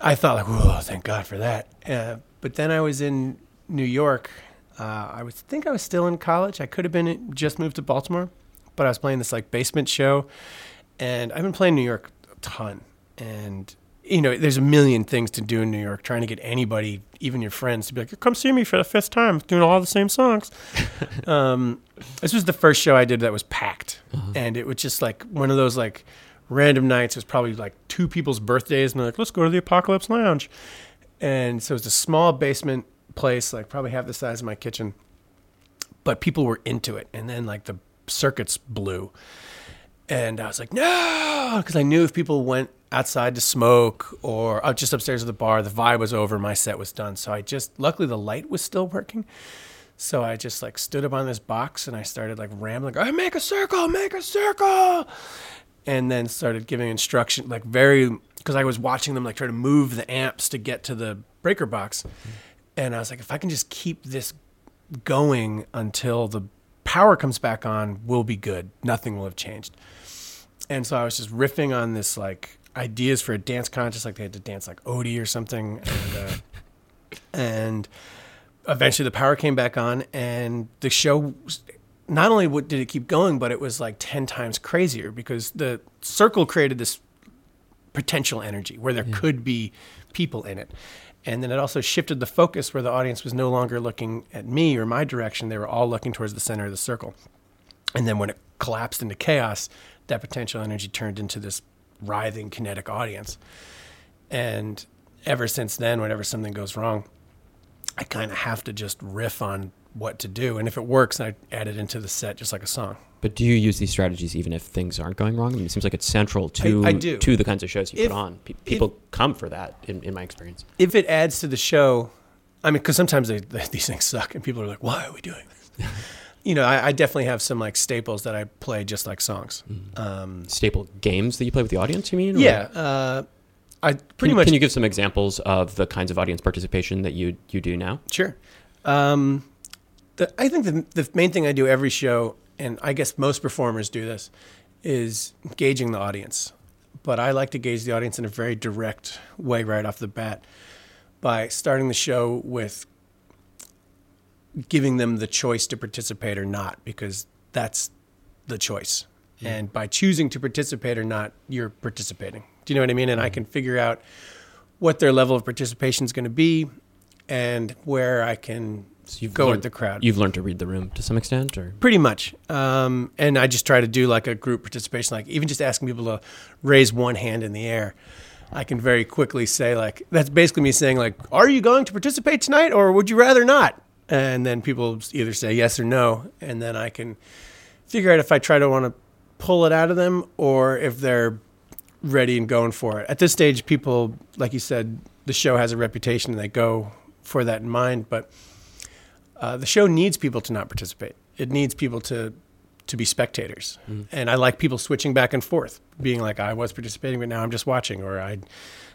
I thought like, whoa, thank God for that. Uh, but then I was in New York. Uh, I was think I was still in college. I could have been just moved to Baltimore, but I was playing this like basement show, and I've been playing New York a ton. And you know, there's a million things to do in New York. Trying to get anybody, even your friends, to be like, "Come see me for the fifth time, doing all the same songs." um, this was the first show I did that was packed, and it was just like one of those like random nights. It was probably like two people's birthdays, and they're like, "Let's go to the Apocalypse Lounge," and so it's a small basement place, like probably half the size of my kitchen, but people were into it, and then like the circuits blew, and I was like, "No," because I knew if people went outside to smoke or out just upstairs at the bar, the vibe was over, my set was done. So I just, luckily, the light was still working. So I just like stood up on this box and I started like rambling, I make a circle, make a circle. And then started giving instruction, like very, because I was watching them like try to move the amps to get to the breaker box. And I was like, if I can just keep this going until the power comes back on, we'll be good. Nothing will have changed. And so I was just riffing on this like ideas for a dance contest, like they had to dance like Odie or something. And, uh, and eventually the power came back on and the show not only did it keep going but it was like 10 times crazier because the circle created this potential energy where there could be people in it and then it also shifted the focus where the audience was no longer looking at me or my direction. They were all looking towards the center of the circle. And then when it collapsed into chaos that potential energy turned into this writhing kinetic audience. And ever since then whenever something goes wrong I kind of have to just riff on what to do. And if it works, I add it into the set just like a song. But do you use these strategies even if things aren't going wrong? I mean, it seems like it's central to I do. to the kinds of shows you If- put on. Pe- people come for that, in, in my experience. If it adds to the show, I mean, because sometimes they, they, these things suck and people are like, why are we doing this? you know, I, I definitely have some like staples that I play just like songs. Um, Staple games that you play with the audience. You mean? Yeah. Uh, I Can pretty you, much. Can you give some examples of the kinds of audience participation that you you do now? Sure. Um, the, I think the, the main thing I do every show, and I guess most performers do this, is gauging the audience. But I like to gauge the audience in a very direct way right off the bat by starting the show with giving them the choice to participate or not, because that's the choice. Mm-hmm. And by choosing to participate or not, you're participating. Do you know what I mean? And I mm-hmm. can figure out what their level of participation is going to be and where I can So you've go learned, with the crowd. You've learned to read the room to some extent, or Pretty much. Um, and I just try to do like a group participation, like even just asking people to raise one hand in the air. I can very quickly say, like, that's basically me saying, like, are you going to participate tonight or would you rather not? And then people either say yes or no. And then I can figure out if I try to want to pull it out of them or if they're ready and going for it. At this stage, people, like you said, the show has a reputation and they go for that in mind. But uh, the show needs people to not participate. It needs people to to be spectators. And I like people switching back and forth, being like, I was participating, but now I'm just watching, or I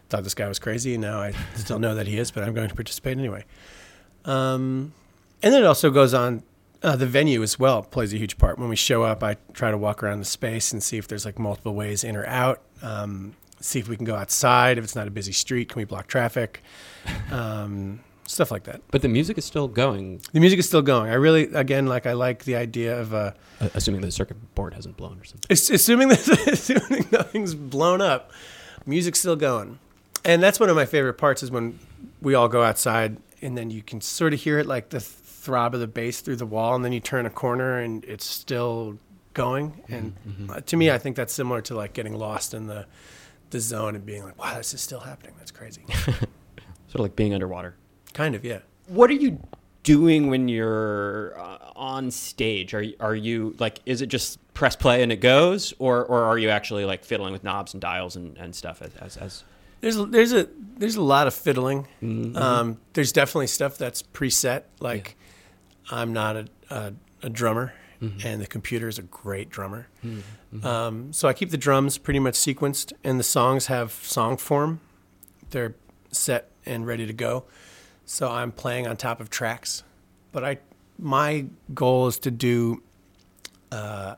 thought this guy was crazy, and now I still know that he is, but I'm going to participate anyway. Um, and then it also goes on. Uh, the venue as well plays a huge part. When we show up, I try to walk around the space and see if there's like multiple ways in or out. Um, see if we can go outside. If it's not a busy street, can we block traffic? Um, stuff like that. but the music is still going, The music is still going. I really, again, like I like the idea of uh, assuming the circuit board hasn't blown or something. assuming that assuming nothing's blown up, music's still going. And that's one of my favorite parts is when we all go outside and then you can sort of hear it like the throb of the bass through the wall, and then you turn a corner and it's still going. And uh, to me, I think that's similar to like getting lost in the the zone and being like, "Wow, this is still happening. That's crazy." Sort of like being underwater. Kind of, yeah. What are you doing when you're uh, on stage? Are you, are you like, is it just press play and it goes, or or are you actually like fiddling with knobs and dials and, and stuff as, as, as There's a, there's a there's a lot of fiddling. Um, there's definitely stuff that's preset. Like I'm not a, a, a drummer, and the computer is a great drummer. Um, so I keep the drums pretty much sequenced, and the songs have song form. They're set and ready to go. So I'm playing on top of tracks, but I my goal is to do uh,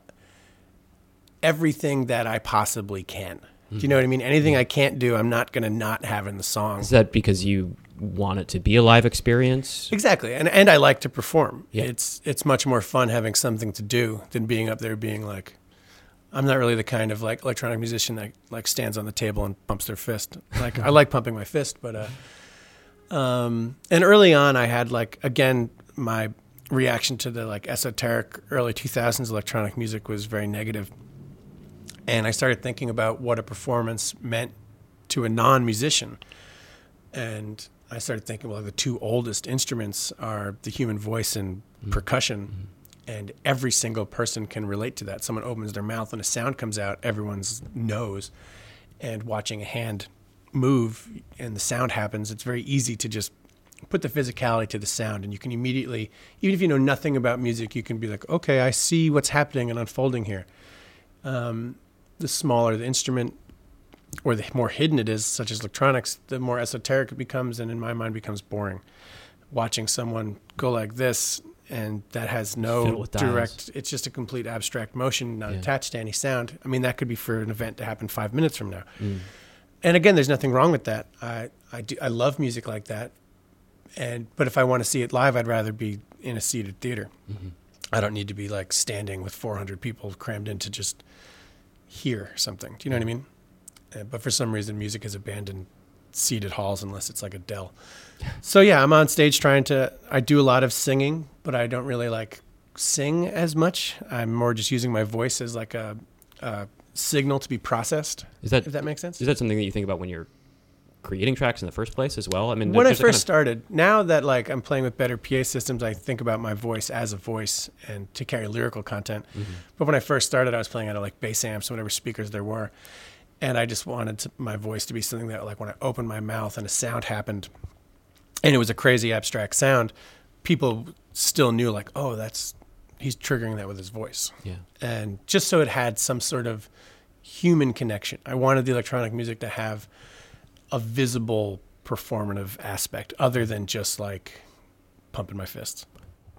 everything that I possibly can. Do you know what I mean? Anything I can't do, I'm not going to not have in the song. Is that because you want it to be a live experience? Exactly, and and I like to perform. Yeah. It's it's much more fun having something to do than being up there being like. I'm not really the kind of like electronic musician that like stands on the table and pumps their fist. Like I like pumping my fist, but uh, um, and early on I had like again my reaction to the like esoteric early 2000s electronic music was very negative, and I started thinking about what a performance meant to a non-musician, and I started thinking, well, the two oldest instruments are the human voice and percussion, and every single person can relate to that. Someone opens their mouth and a sound comes out, everyone's knows, and watching a hand move and the sound happens, it's very easy to just put the physicality to the sound, and you can immediately, even if you know nothing about music, you can be like, okay, I see what's happening and unfolding here. Um, the smaller the instrument, or the more hidden it is, such as electronics, the more esoteric it becomes, and in my mind becomes boring. Watching someone go like this, and that has no with dials. direct, it's just a complete abstract motion, not Yeah. attached to any sound. I mean, that could be for an event to happen five minutes from now. Mm. And again, there's nothing wrong with that. I, I, do, I love music like that. And but if I want to see it live, I'd rather be in a seated theater. Mm-hmm. I don't need to be like standing with 400 people crammed in to just hear something. Do you know what I mean? Uh, but for some reason, music has abandoned seated halls unless it's like a Dell. So yeah, I'm on stage trying to. I do a lot of singing, but I don't really like sing as much. I'm more just using my voice as like a, a signal to be processed. Is that If that makes sense. is that something that you think about when you're creating tracks in the first place as well? I mean, when I first kind of- started, now that like I'm playing with better PA systems, I think about my voice as a voice and to carry lyrical content. Mm-hmm. But when I first started, I was playing out of like bass amps, or whatever speakers there were, and I just wanted to, my voice to be something that like when I opened my mouth and a sound happened, and it was a crazy abstract sound, people still knew like, oh, that's he's triggering that with his voice yeah. and just so it had some sort of human connection. I wanted the electronic music to have a visible performative aspect other than just like pumping my fists.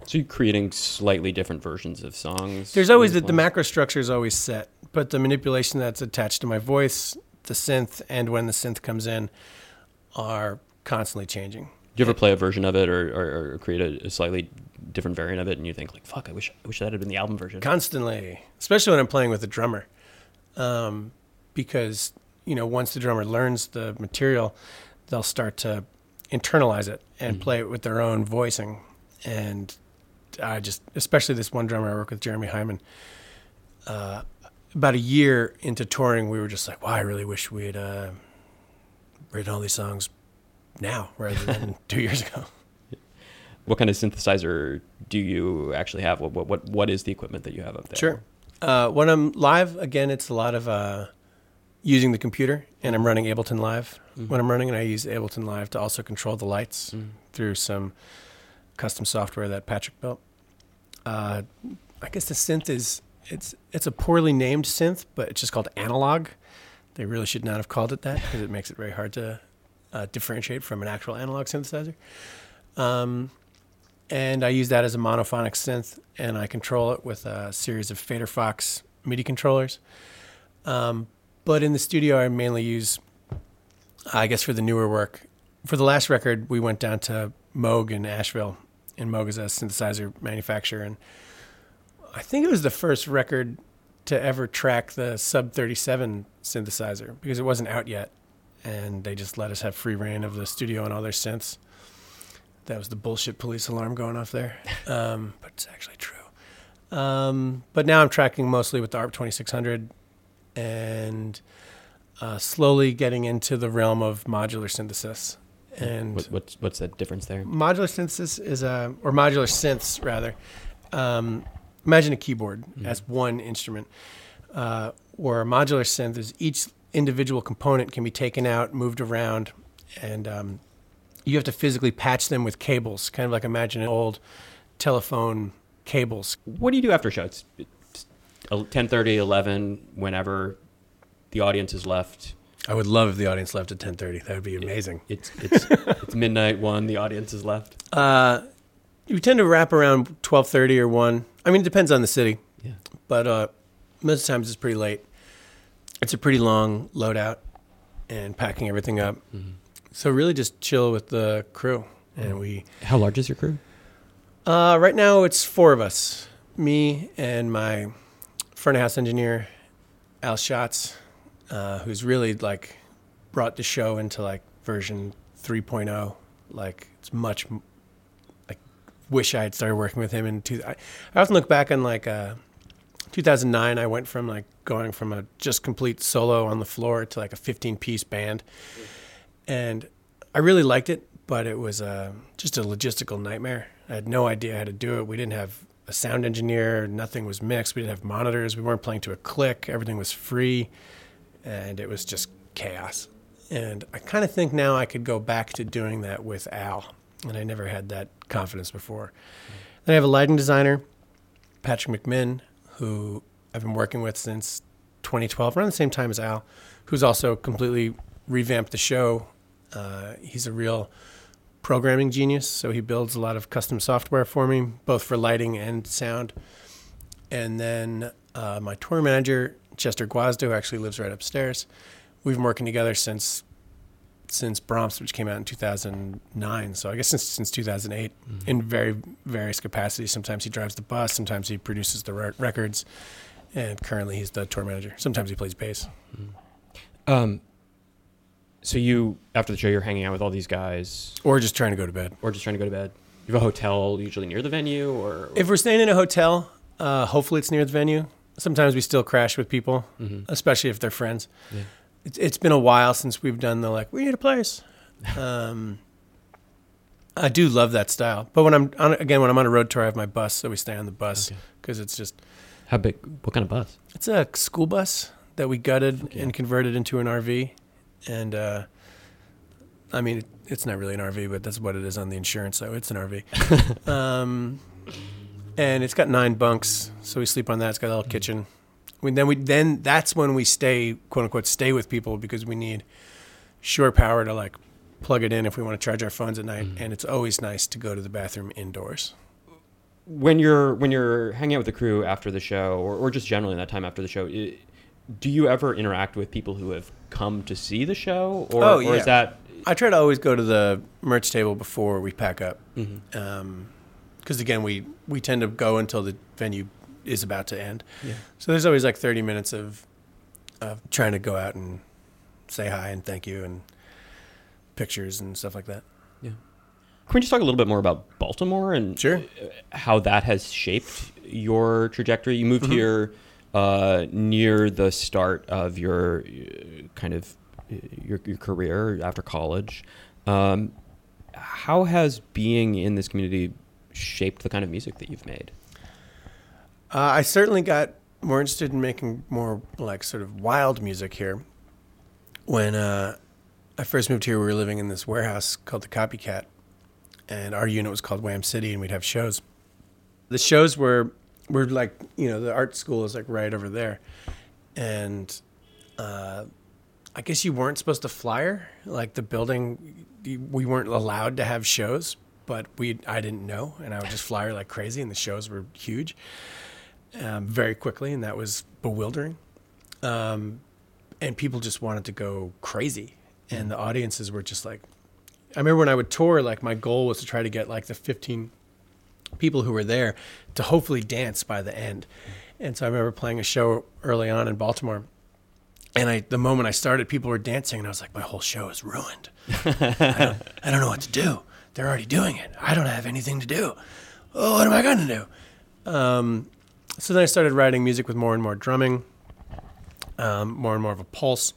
So you're creating slightly different versions of songs. There's always the, the macro structure is always set, but the manipulation that's attached to my voice, the synth, and when the synth comes in are constantly changing. Do you ever play a version of it or, or, or create a, a slightly different variant of it, and you think like, "Fuck, I wish I wish that had been the album version." constantly, especially when I'm playing with a drummer, um, because you know once the drummer learns the material, they'll start to internalize it and play it with their own voicing. And I just, especially this one drummer I work with, Jeremy Hyman. Uh, about a year into touring, we were just like, "Wow, I really wish we had uh, written all these songs now rather than two years ago." What kind of synthesizer do you actually have? What what what, what is the equipment that you have up there? Sure. Uh, when I'm live, again, it's a lot of uh, using the computer, and I'm running Ableton Live when I'm running, and I use Ableton Live to also control the lights through some custom software that Patrick built. Uh, I guess the synth is it's it's a poorly named synth, but it's just called analog. They really should not have called it that because it makes it very hard to uh, differentiate from an actual analog synthesizer. Um, and I use that as a monophonic synth, and I control it with a series of Fader Fox MIDI controllers. Um, but in the studio, I mainly use, I guess, for the newer work. For the last record, we went down to Moog in Asheville, and Moog is a synthesizer manufacturer, and I think it was the first record to ever track the Sub 37 synthesizer because it wasn't out yet, and they just let us have free reign of the studio and all their synths. That was the bullshit police alarm going off there, um, but it's actually true. Um, but now I'm tracking mostly with the ARP 2600 and uh, slowly getting into the realm of modular synthesis. And What, what's what's the difference there? modular synthesis is a, or modular synths rather. Um, imagine a keyboard as one instrument, uh, where a modular synth is each individual component can be taken out, moved around, and um, you have to physically patch them with cables. Kind of like imagine an old telephone cables. What do you do after a show? It's, it's 10:30, 11, whenever the audience is left. I would love if the audience left at 10:30. That would be amazing. It's it's it's midnight. One, the audience is left. Uh, we tend to wrap around 12:30 or 1. I mean, it depends on the city. Yeah. But uh, most times it's pretty late. It's a pretty long loadout and packing everything up. So really just chill with the crew. And we How large is your crew? uh, right now it's four of us. Me and my front of house engineer, Al Schatz, uh, who's really like brought the show into like version 3.0. Like it's much like wish I had started working with him in two. I, I often look back on like uh, 2009. I went from like going from a just complete solo on the floor to like a 15 piece band, and I really liked it, but it was uh, just a logistical nightmare. I had no idea how to do it. We didn't have a sound engineer. Nothing was mixed. We didn't have monitors. We weren't playing to a click. Everything was free, and it was just chaos. And I kind of think now I could go back to doing that with Al, and I never had that confidence before. Then I have a lighting designer, Patrick McMinn, who I've been working with since 2012, around the same time as Al, who's also completely revamped the show. Uh, he's a real programming genius, so he builds a lot of custom software for me, both for lighting and sound. And then uh, my tour manager, Chester Gwazda, who actually lives right upstairs. We've been working together since since Bromst, which came out in 2009. So I guess since since 2008, in very various capacities. Sometimes he drives the bus, sometimes he produces the re- records, and currently he's the tour manager. Sometimes he plays bass. Um, so you after the show, you're hanging out with all these guys, Or just trying to go to bed. or just trying to go to bed. You have a hotel usually near the venue, or If we're staying in a hotel, uh, hopefully it's near the venue. Sometimes we still crash with people, especially if they're friends. Yeah. It's, it's been a while since we've done the like we need a place. Um, I do love that style, but when I'm on, again when I'm on a road tour, I have my bus, so we stay on the bus Okay. because it's just how big? What kind of bus? it's a school bus that we gutted and converted into an RV, and uh, I mean it, it's not really an RV, but that's what it is on the insurance. So it's an RV, um, and it's got nine bunks, so we sleep on that. It's got a little kitchen. Then we then that's when we stay quote unquote stay with people because we need shore power to like plug it in if we want to charge our phones at night, mm-hmm. and it's always nice to go to the bathroom indoors. when you're when you're hanging out with the crew after the show, or, or just generally in that time after the show, i do you ever interact with people who have come to see the show, or, Oh, or is that I try to always go to the merch table before we pack up, mm-hmm. um, because again, we we tend to go until the venue is about to end. Yeah. So there's always like 30 minutes of of trying to go out and say hi and thank you and pictures and stuff like that. Yeah. Can we just talk a little bit more about Baltimore and Sure. how that has shaped your trajectory? You Mm-hmm. moved here uh, near the start of your uh, kind of uh, your, your career after college. Um, how has being in this community shaped the kind of music that you've made? Uh, I certainly got more interested in making more like sort of wild music here. When uh, I first moved here, we were living in this warehouse called the Copycat, and our unit was called Wham City, and we'd have shows. The shows were were like you know the art school is like right over there, and uh, I guess you weren't supposed to flyer like the building. We weren't allowed to have shows, but we I didn't know, and I would just flyer like crazy, and the shows were huge um, very quickly, and that was bewildering. Um, and people just wanted to go crazy, and the audiences were just like. I remember when I would tour, like my goal was to try to get like the 15 people who were there to hopefully dance by the end. And so I remember playing a show early on in Baltimore. And I, the moment I started, people were dancing, and I was like, my whole show is ruined. I, don't, I don't know what to do. They're already doing it. I don't have anything to do. Oh, what am I going to do? Um, so then I started writing music with more and more drumming, um, more and more of a pulse.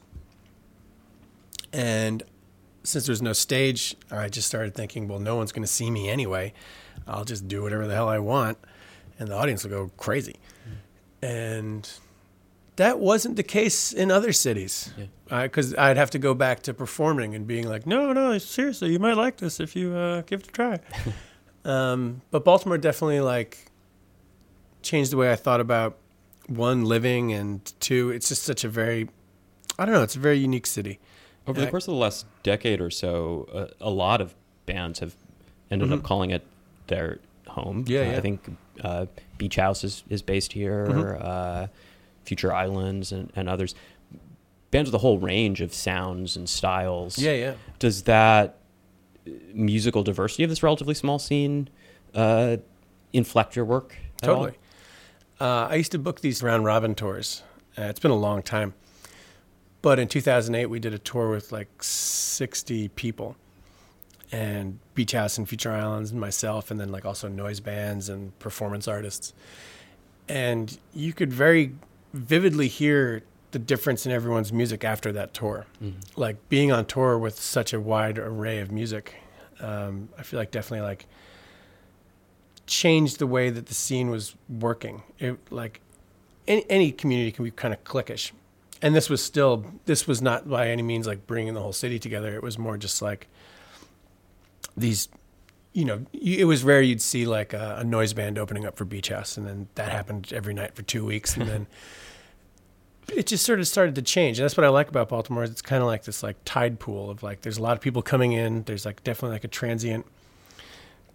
And since there's no stage, I just started thinking, well, no one's going to see me anyway. I'll just do whatever the hell I want, and the audience will go crazy. And that wasn't the case in other cities, because I'd have to go back to performing and being like, no, no, seriously, you might like this if you uh, give it a try. um, but Baltimore definitely like changed the way I thought about one living and two. It's just such a very, I don't know. It's a very unique city. Over the Uh, course of the last decade or so, uh, a lot of bands have ended up calling it their home. Mm-hmm. Yeah, Uh, yeah. I think uh, Beach House is, is based here, Mm-hmm. uh, Future Islands, and, and others. Bands with a whole range of sounds and styles. Yeah, yeah. Does that uh, musical diversity of this relatively small scene uh, inflect your work? at all? Uh, I used to book these round robin tours. Uh, it's been a long time. But in 2008, we did a tour with like 60 people and Beach House and Future Islands and myself, and then like also noise bands and performance artists. And you could very vividly hear the difference in everyone's music after that tour. Like being on tour with such a wide array of music, um, I feel like definitely like changed the way that the scene was working. It like any, any community can be kind of cliquish, and this was still this was not by any means like bringing the whole city together. It was more just like these, you know, y- it was rare you'd see like a, a noise band opening up for Beach House, and then that happened every night for two weeks, and then. It just sort of started to change, and that's what I like about Baltimore. Is it's kind of like this like tide pool of like there's a lot of people coming in. There's like definitely like a transient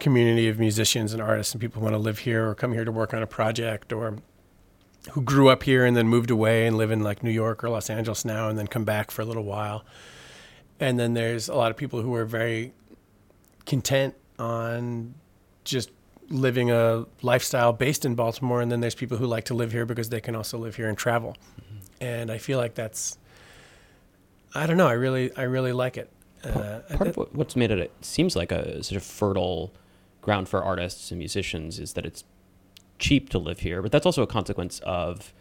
community of musicians and artists and people who want to live here or come here to work on a project or who grew up here and then moved away and live in like New York or Los Angeles now and then come back for a little while. And then there's a lot of people who are very content on just living a lifestyle based in Baltimore and then there's people who like to live here because they can also live here and travel. And I feel like that's I don't know, I really I really like it. Uh, Part of what's made it, it seems like a sort of fertile ground for artists and musicians is that it's cheap to live here, but that's also a consequence of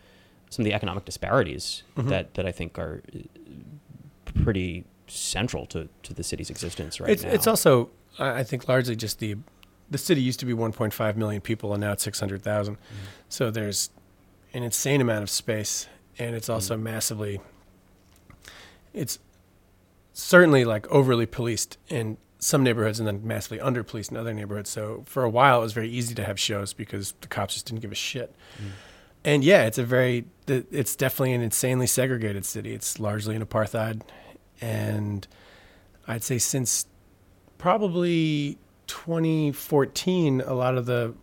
some of the economic disparities Mm-hmm. that, that I think are uh, pretty central to, to the city's existence right it's now. it's also I think largely just the the city used to be 1.5 million people and now it's 600,000. So there's an insane amount of space and it's also massively it's certainly like overly policed in some neighborhoods and then massively under policed in other neighborhoods. So for a while it was very easy to have shows because the cops just didn't give a shit. And yeah, it's a very it's definitely an insanely segregated city. It's largely an apartheid and I'd say since probably 2014, a lot of the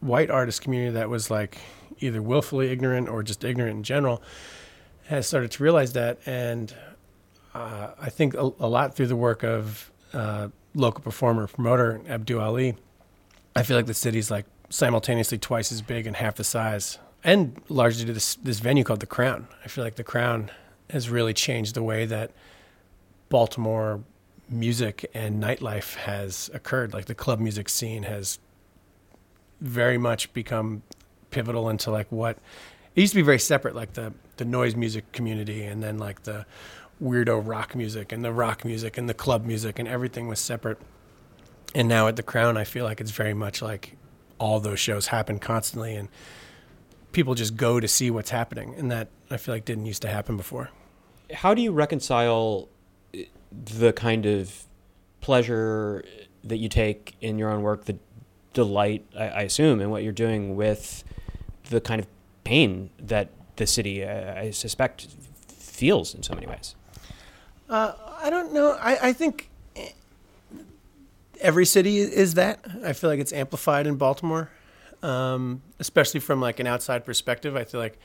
white artist community that was like either willfully ignorant or just ignorant in general has started to realize that. And uh, I think a, a lot through the work of uh, local performer, promoter Abdul Ali, I feel like the city's like simultaneously twice as big and half the size, and largely to this this venue called the Crown. I feel like the Crown has really changed the way that Baltimore music and nightlife has occurred. Like the club music scene has very much become pivotal into like what it used to be very separate, like the the noise music community, and then like the weirdo rock music and the rock music and the club music and everything was separate. And now at the Crown, I feel like it's very much like all those shows happen constantly, and people just go to see what's happening, and that I feel like didn't used to happen before. How do you reconcile uh, the kind of pleasure that you take in your own work, the delight, I, I assume, in what you're doing with the kind of pain that the city, uh, I suspect, feels in so many ways? I don't know. I, I think every city is that. I feel like it's amplified in Baltimore, um, especially from like an outside perspective. I feel like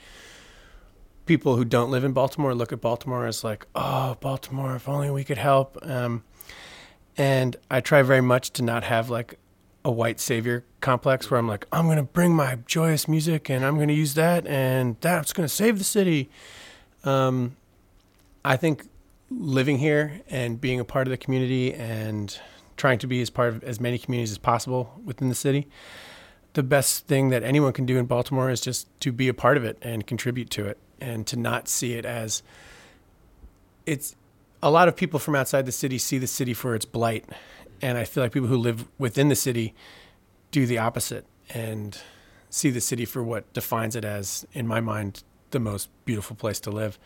people who don't live in Baltimore look at Baltimore as like, oh, Baltimore, if only we could help. Um, and I try very much to not have like a white savior complex where I'm like, I'm going to bring my joyous music and I'm going to use that and that's going to save the city. Um, I think living here and being a part of the community and trying to be as part of as many communities as possible within the city, the best thing that anyone can do in Baltimore is just to be a part of it and contribute to it and to not see it as it's a lot of people from outside the city see the city for its blight. And I feel like people who live within the city do the opposite and see the city for what defines it as in my mind the most beautiful place to live.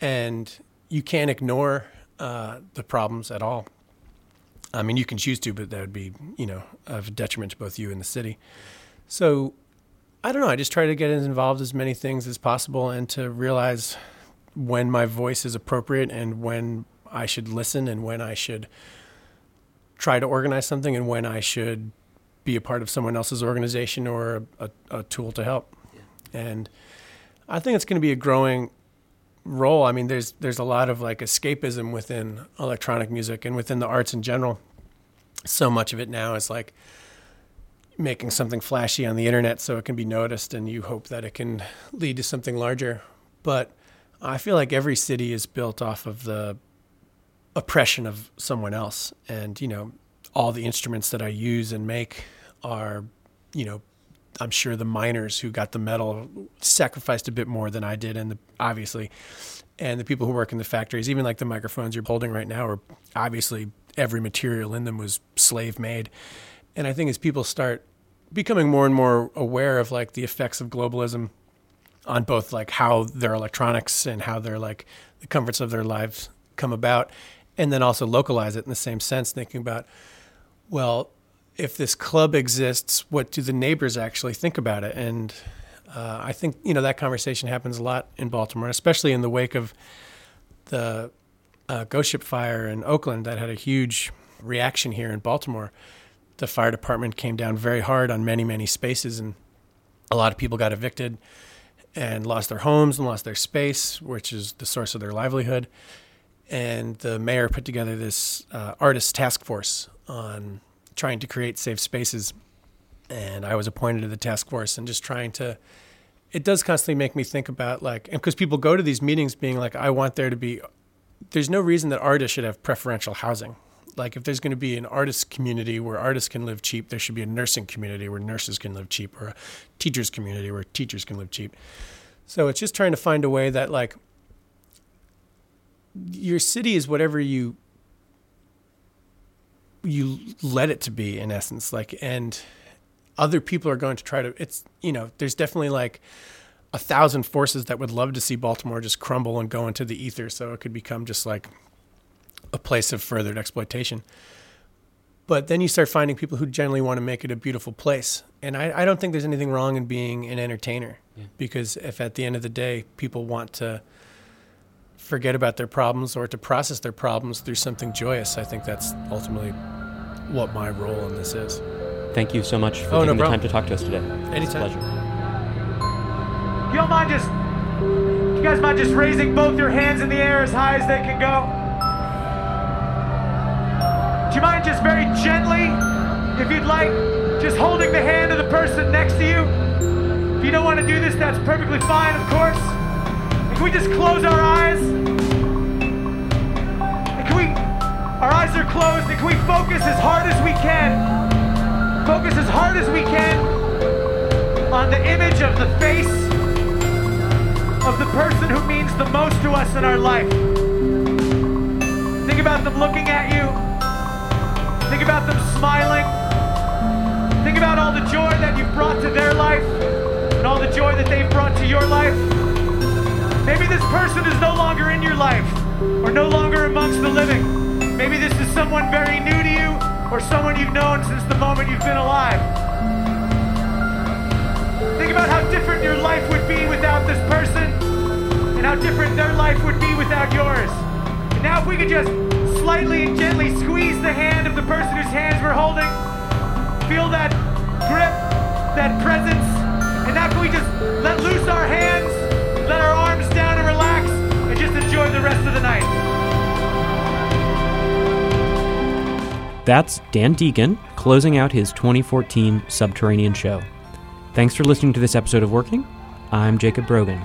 And you can't ignore uh, the problems at all. I mean, you can choose to, but that would be, you know, of detriment to both you and the city. So I don't know. I just try to get as involved as many things as possible and to realize when my voice is appropriate and when I should listen and when I should try to organize something and when I should be a part of someone else's organization or a, a, a tool to help. Yeah. And I think it's going to be a growing role. I mean, there's there's a lot of like escapism within electronic music and within the arts in general. So much of it now is like making something flashy on the internet so it can be noticed and you hope that it can lead to something larger. But I feel like every city is built off of the oppression of someone else and you know all the instruments that I use and make are you know I'm sure the miners who got the metal sacrificed a bit more than I did, and the, obviously, and the people who work in the factories, even like the microphones you're holding right now, are obviously every material in them was slave made. And I think as people start becoming more and more aware of like the effects of globalism on both like how their electronics and how their like the comforts of their lives come about, and then also localize it in the same sense, thinking about well if this club exists, what do the neighbors actually think about it? And uh, I think you know that conversation happens a lot in Baltimore, especially in the wake of the uh, ghost ship fire in Oakland that had a huge reaction here in Baltimore. The fire department came down very hard on many many spaces, and a lot of people got evicted and lost their homes and lost their space, which is the source of their livelihood. And the mayor put together this uh, artist task force on trying to create safe spaces. And I was appointed to the task force and just trying to, it does constantly make me think about like, and because people go to these meetings being like, I want there to be, there's no reason that artists should have preferential housing. Like if there's going to be an artist community where artists can live cheap, there should be a nursing community where nurses can live cheap, or a teachers community where teachers can live cheap. So it's just trying to find a way that like your city is whatever you you let it to be in essence like and other people are going to try to it's you know there's definitely like a thousand forces that would love to see baltimore just crumble and go into the ether so it could become just like a place of furthered exploitation but then you start finding people who generally want to make it a beautiful place and i, I don't think there's anything wrong in being an entertainer yeah. because if at the end of the day people want to forget about their problems or to process their problems through something joyous. I think that's ultimately what my role in this is. Thank you so much for oh, taking no the time to talk to us today. Anytime. It's a pleasure. You all mind just, you guys mind just raising both your hands in the air as high as they can go? Do you mind just very gently, if you'd like, just holding the hand of the person next to you? If you don't want to do this, that's perfectly fine, of course. Can we just close our eyes? Our eyes are closed, and can we focus as hard as we can? Focus as hard as we can on the image of the face of the person who means the most to us in our life. Think about them looking at you. Think about them smiling. Think about all the joy that you've brought to their life and all the joy that they've brought to your life. Maybe this person is no longer in your life or no longer amongst the living. Maybe this is someone very new to you or someone you've known since the moment you've been alive. Think about how different your life would be without this person and how different their life would be without yours. And now if we could just slightly and gently squeeze the hand of the person whose hands we're holding, feel that grip, that presence, and now can we just let loose our hands let our arms down and relax and just enjoy the rest of the night. That's Dan Deacon closing out his 2014 Subterranean show. Thanks for listening to this episode of Working. I'm Jacob Brogan.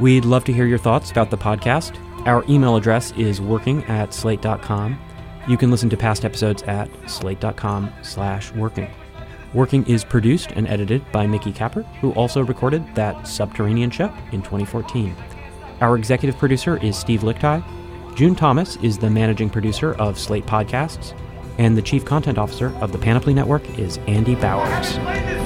We'd love to hear your thoughts about the podcast. Our email address is working at slate.com. You can listen to past episodes at slate.com slash working. Working is produced and edited by Mickey Capper, who also recorded that Subterranean show in 2014. Our executive producer is Steve Lickteig. June Thomas is the managing producer of Slate Podcasts, and the chief content officer of the Panoply Network is Andy Bowers.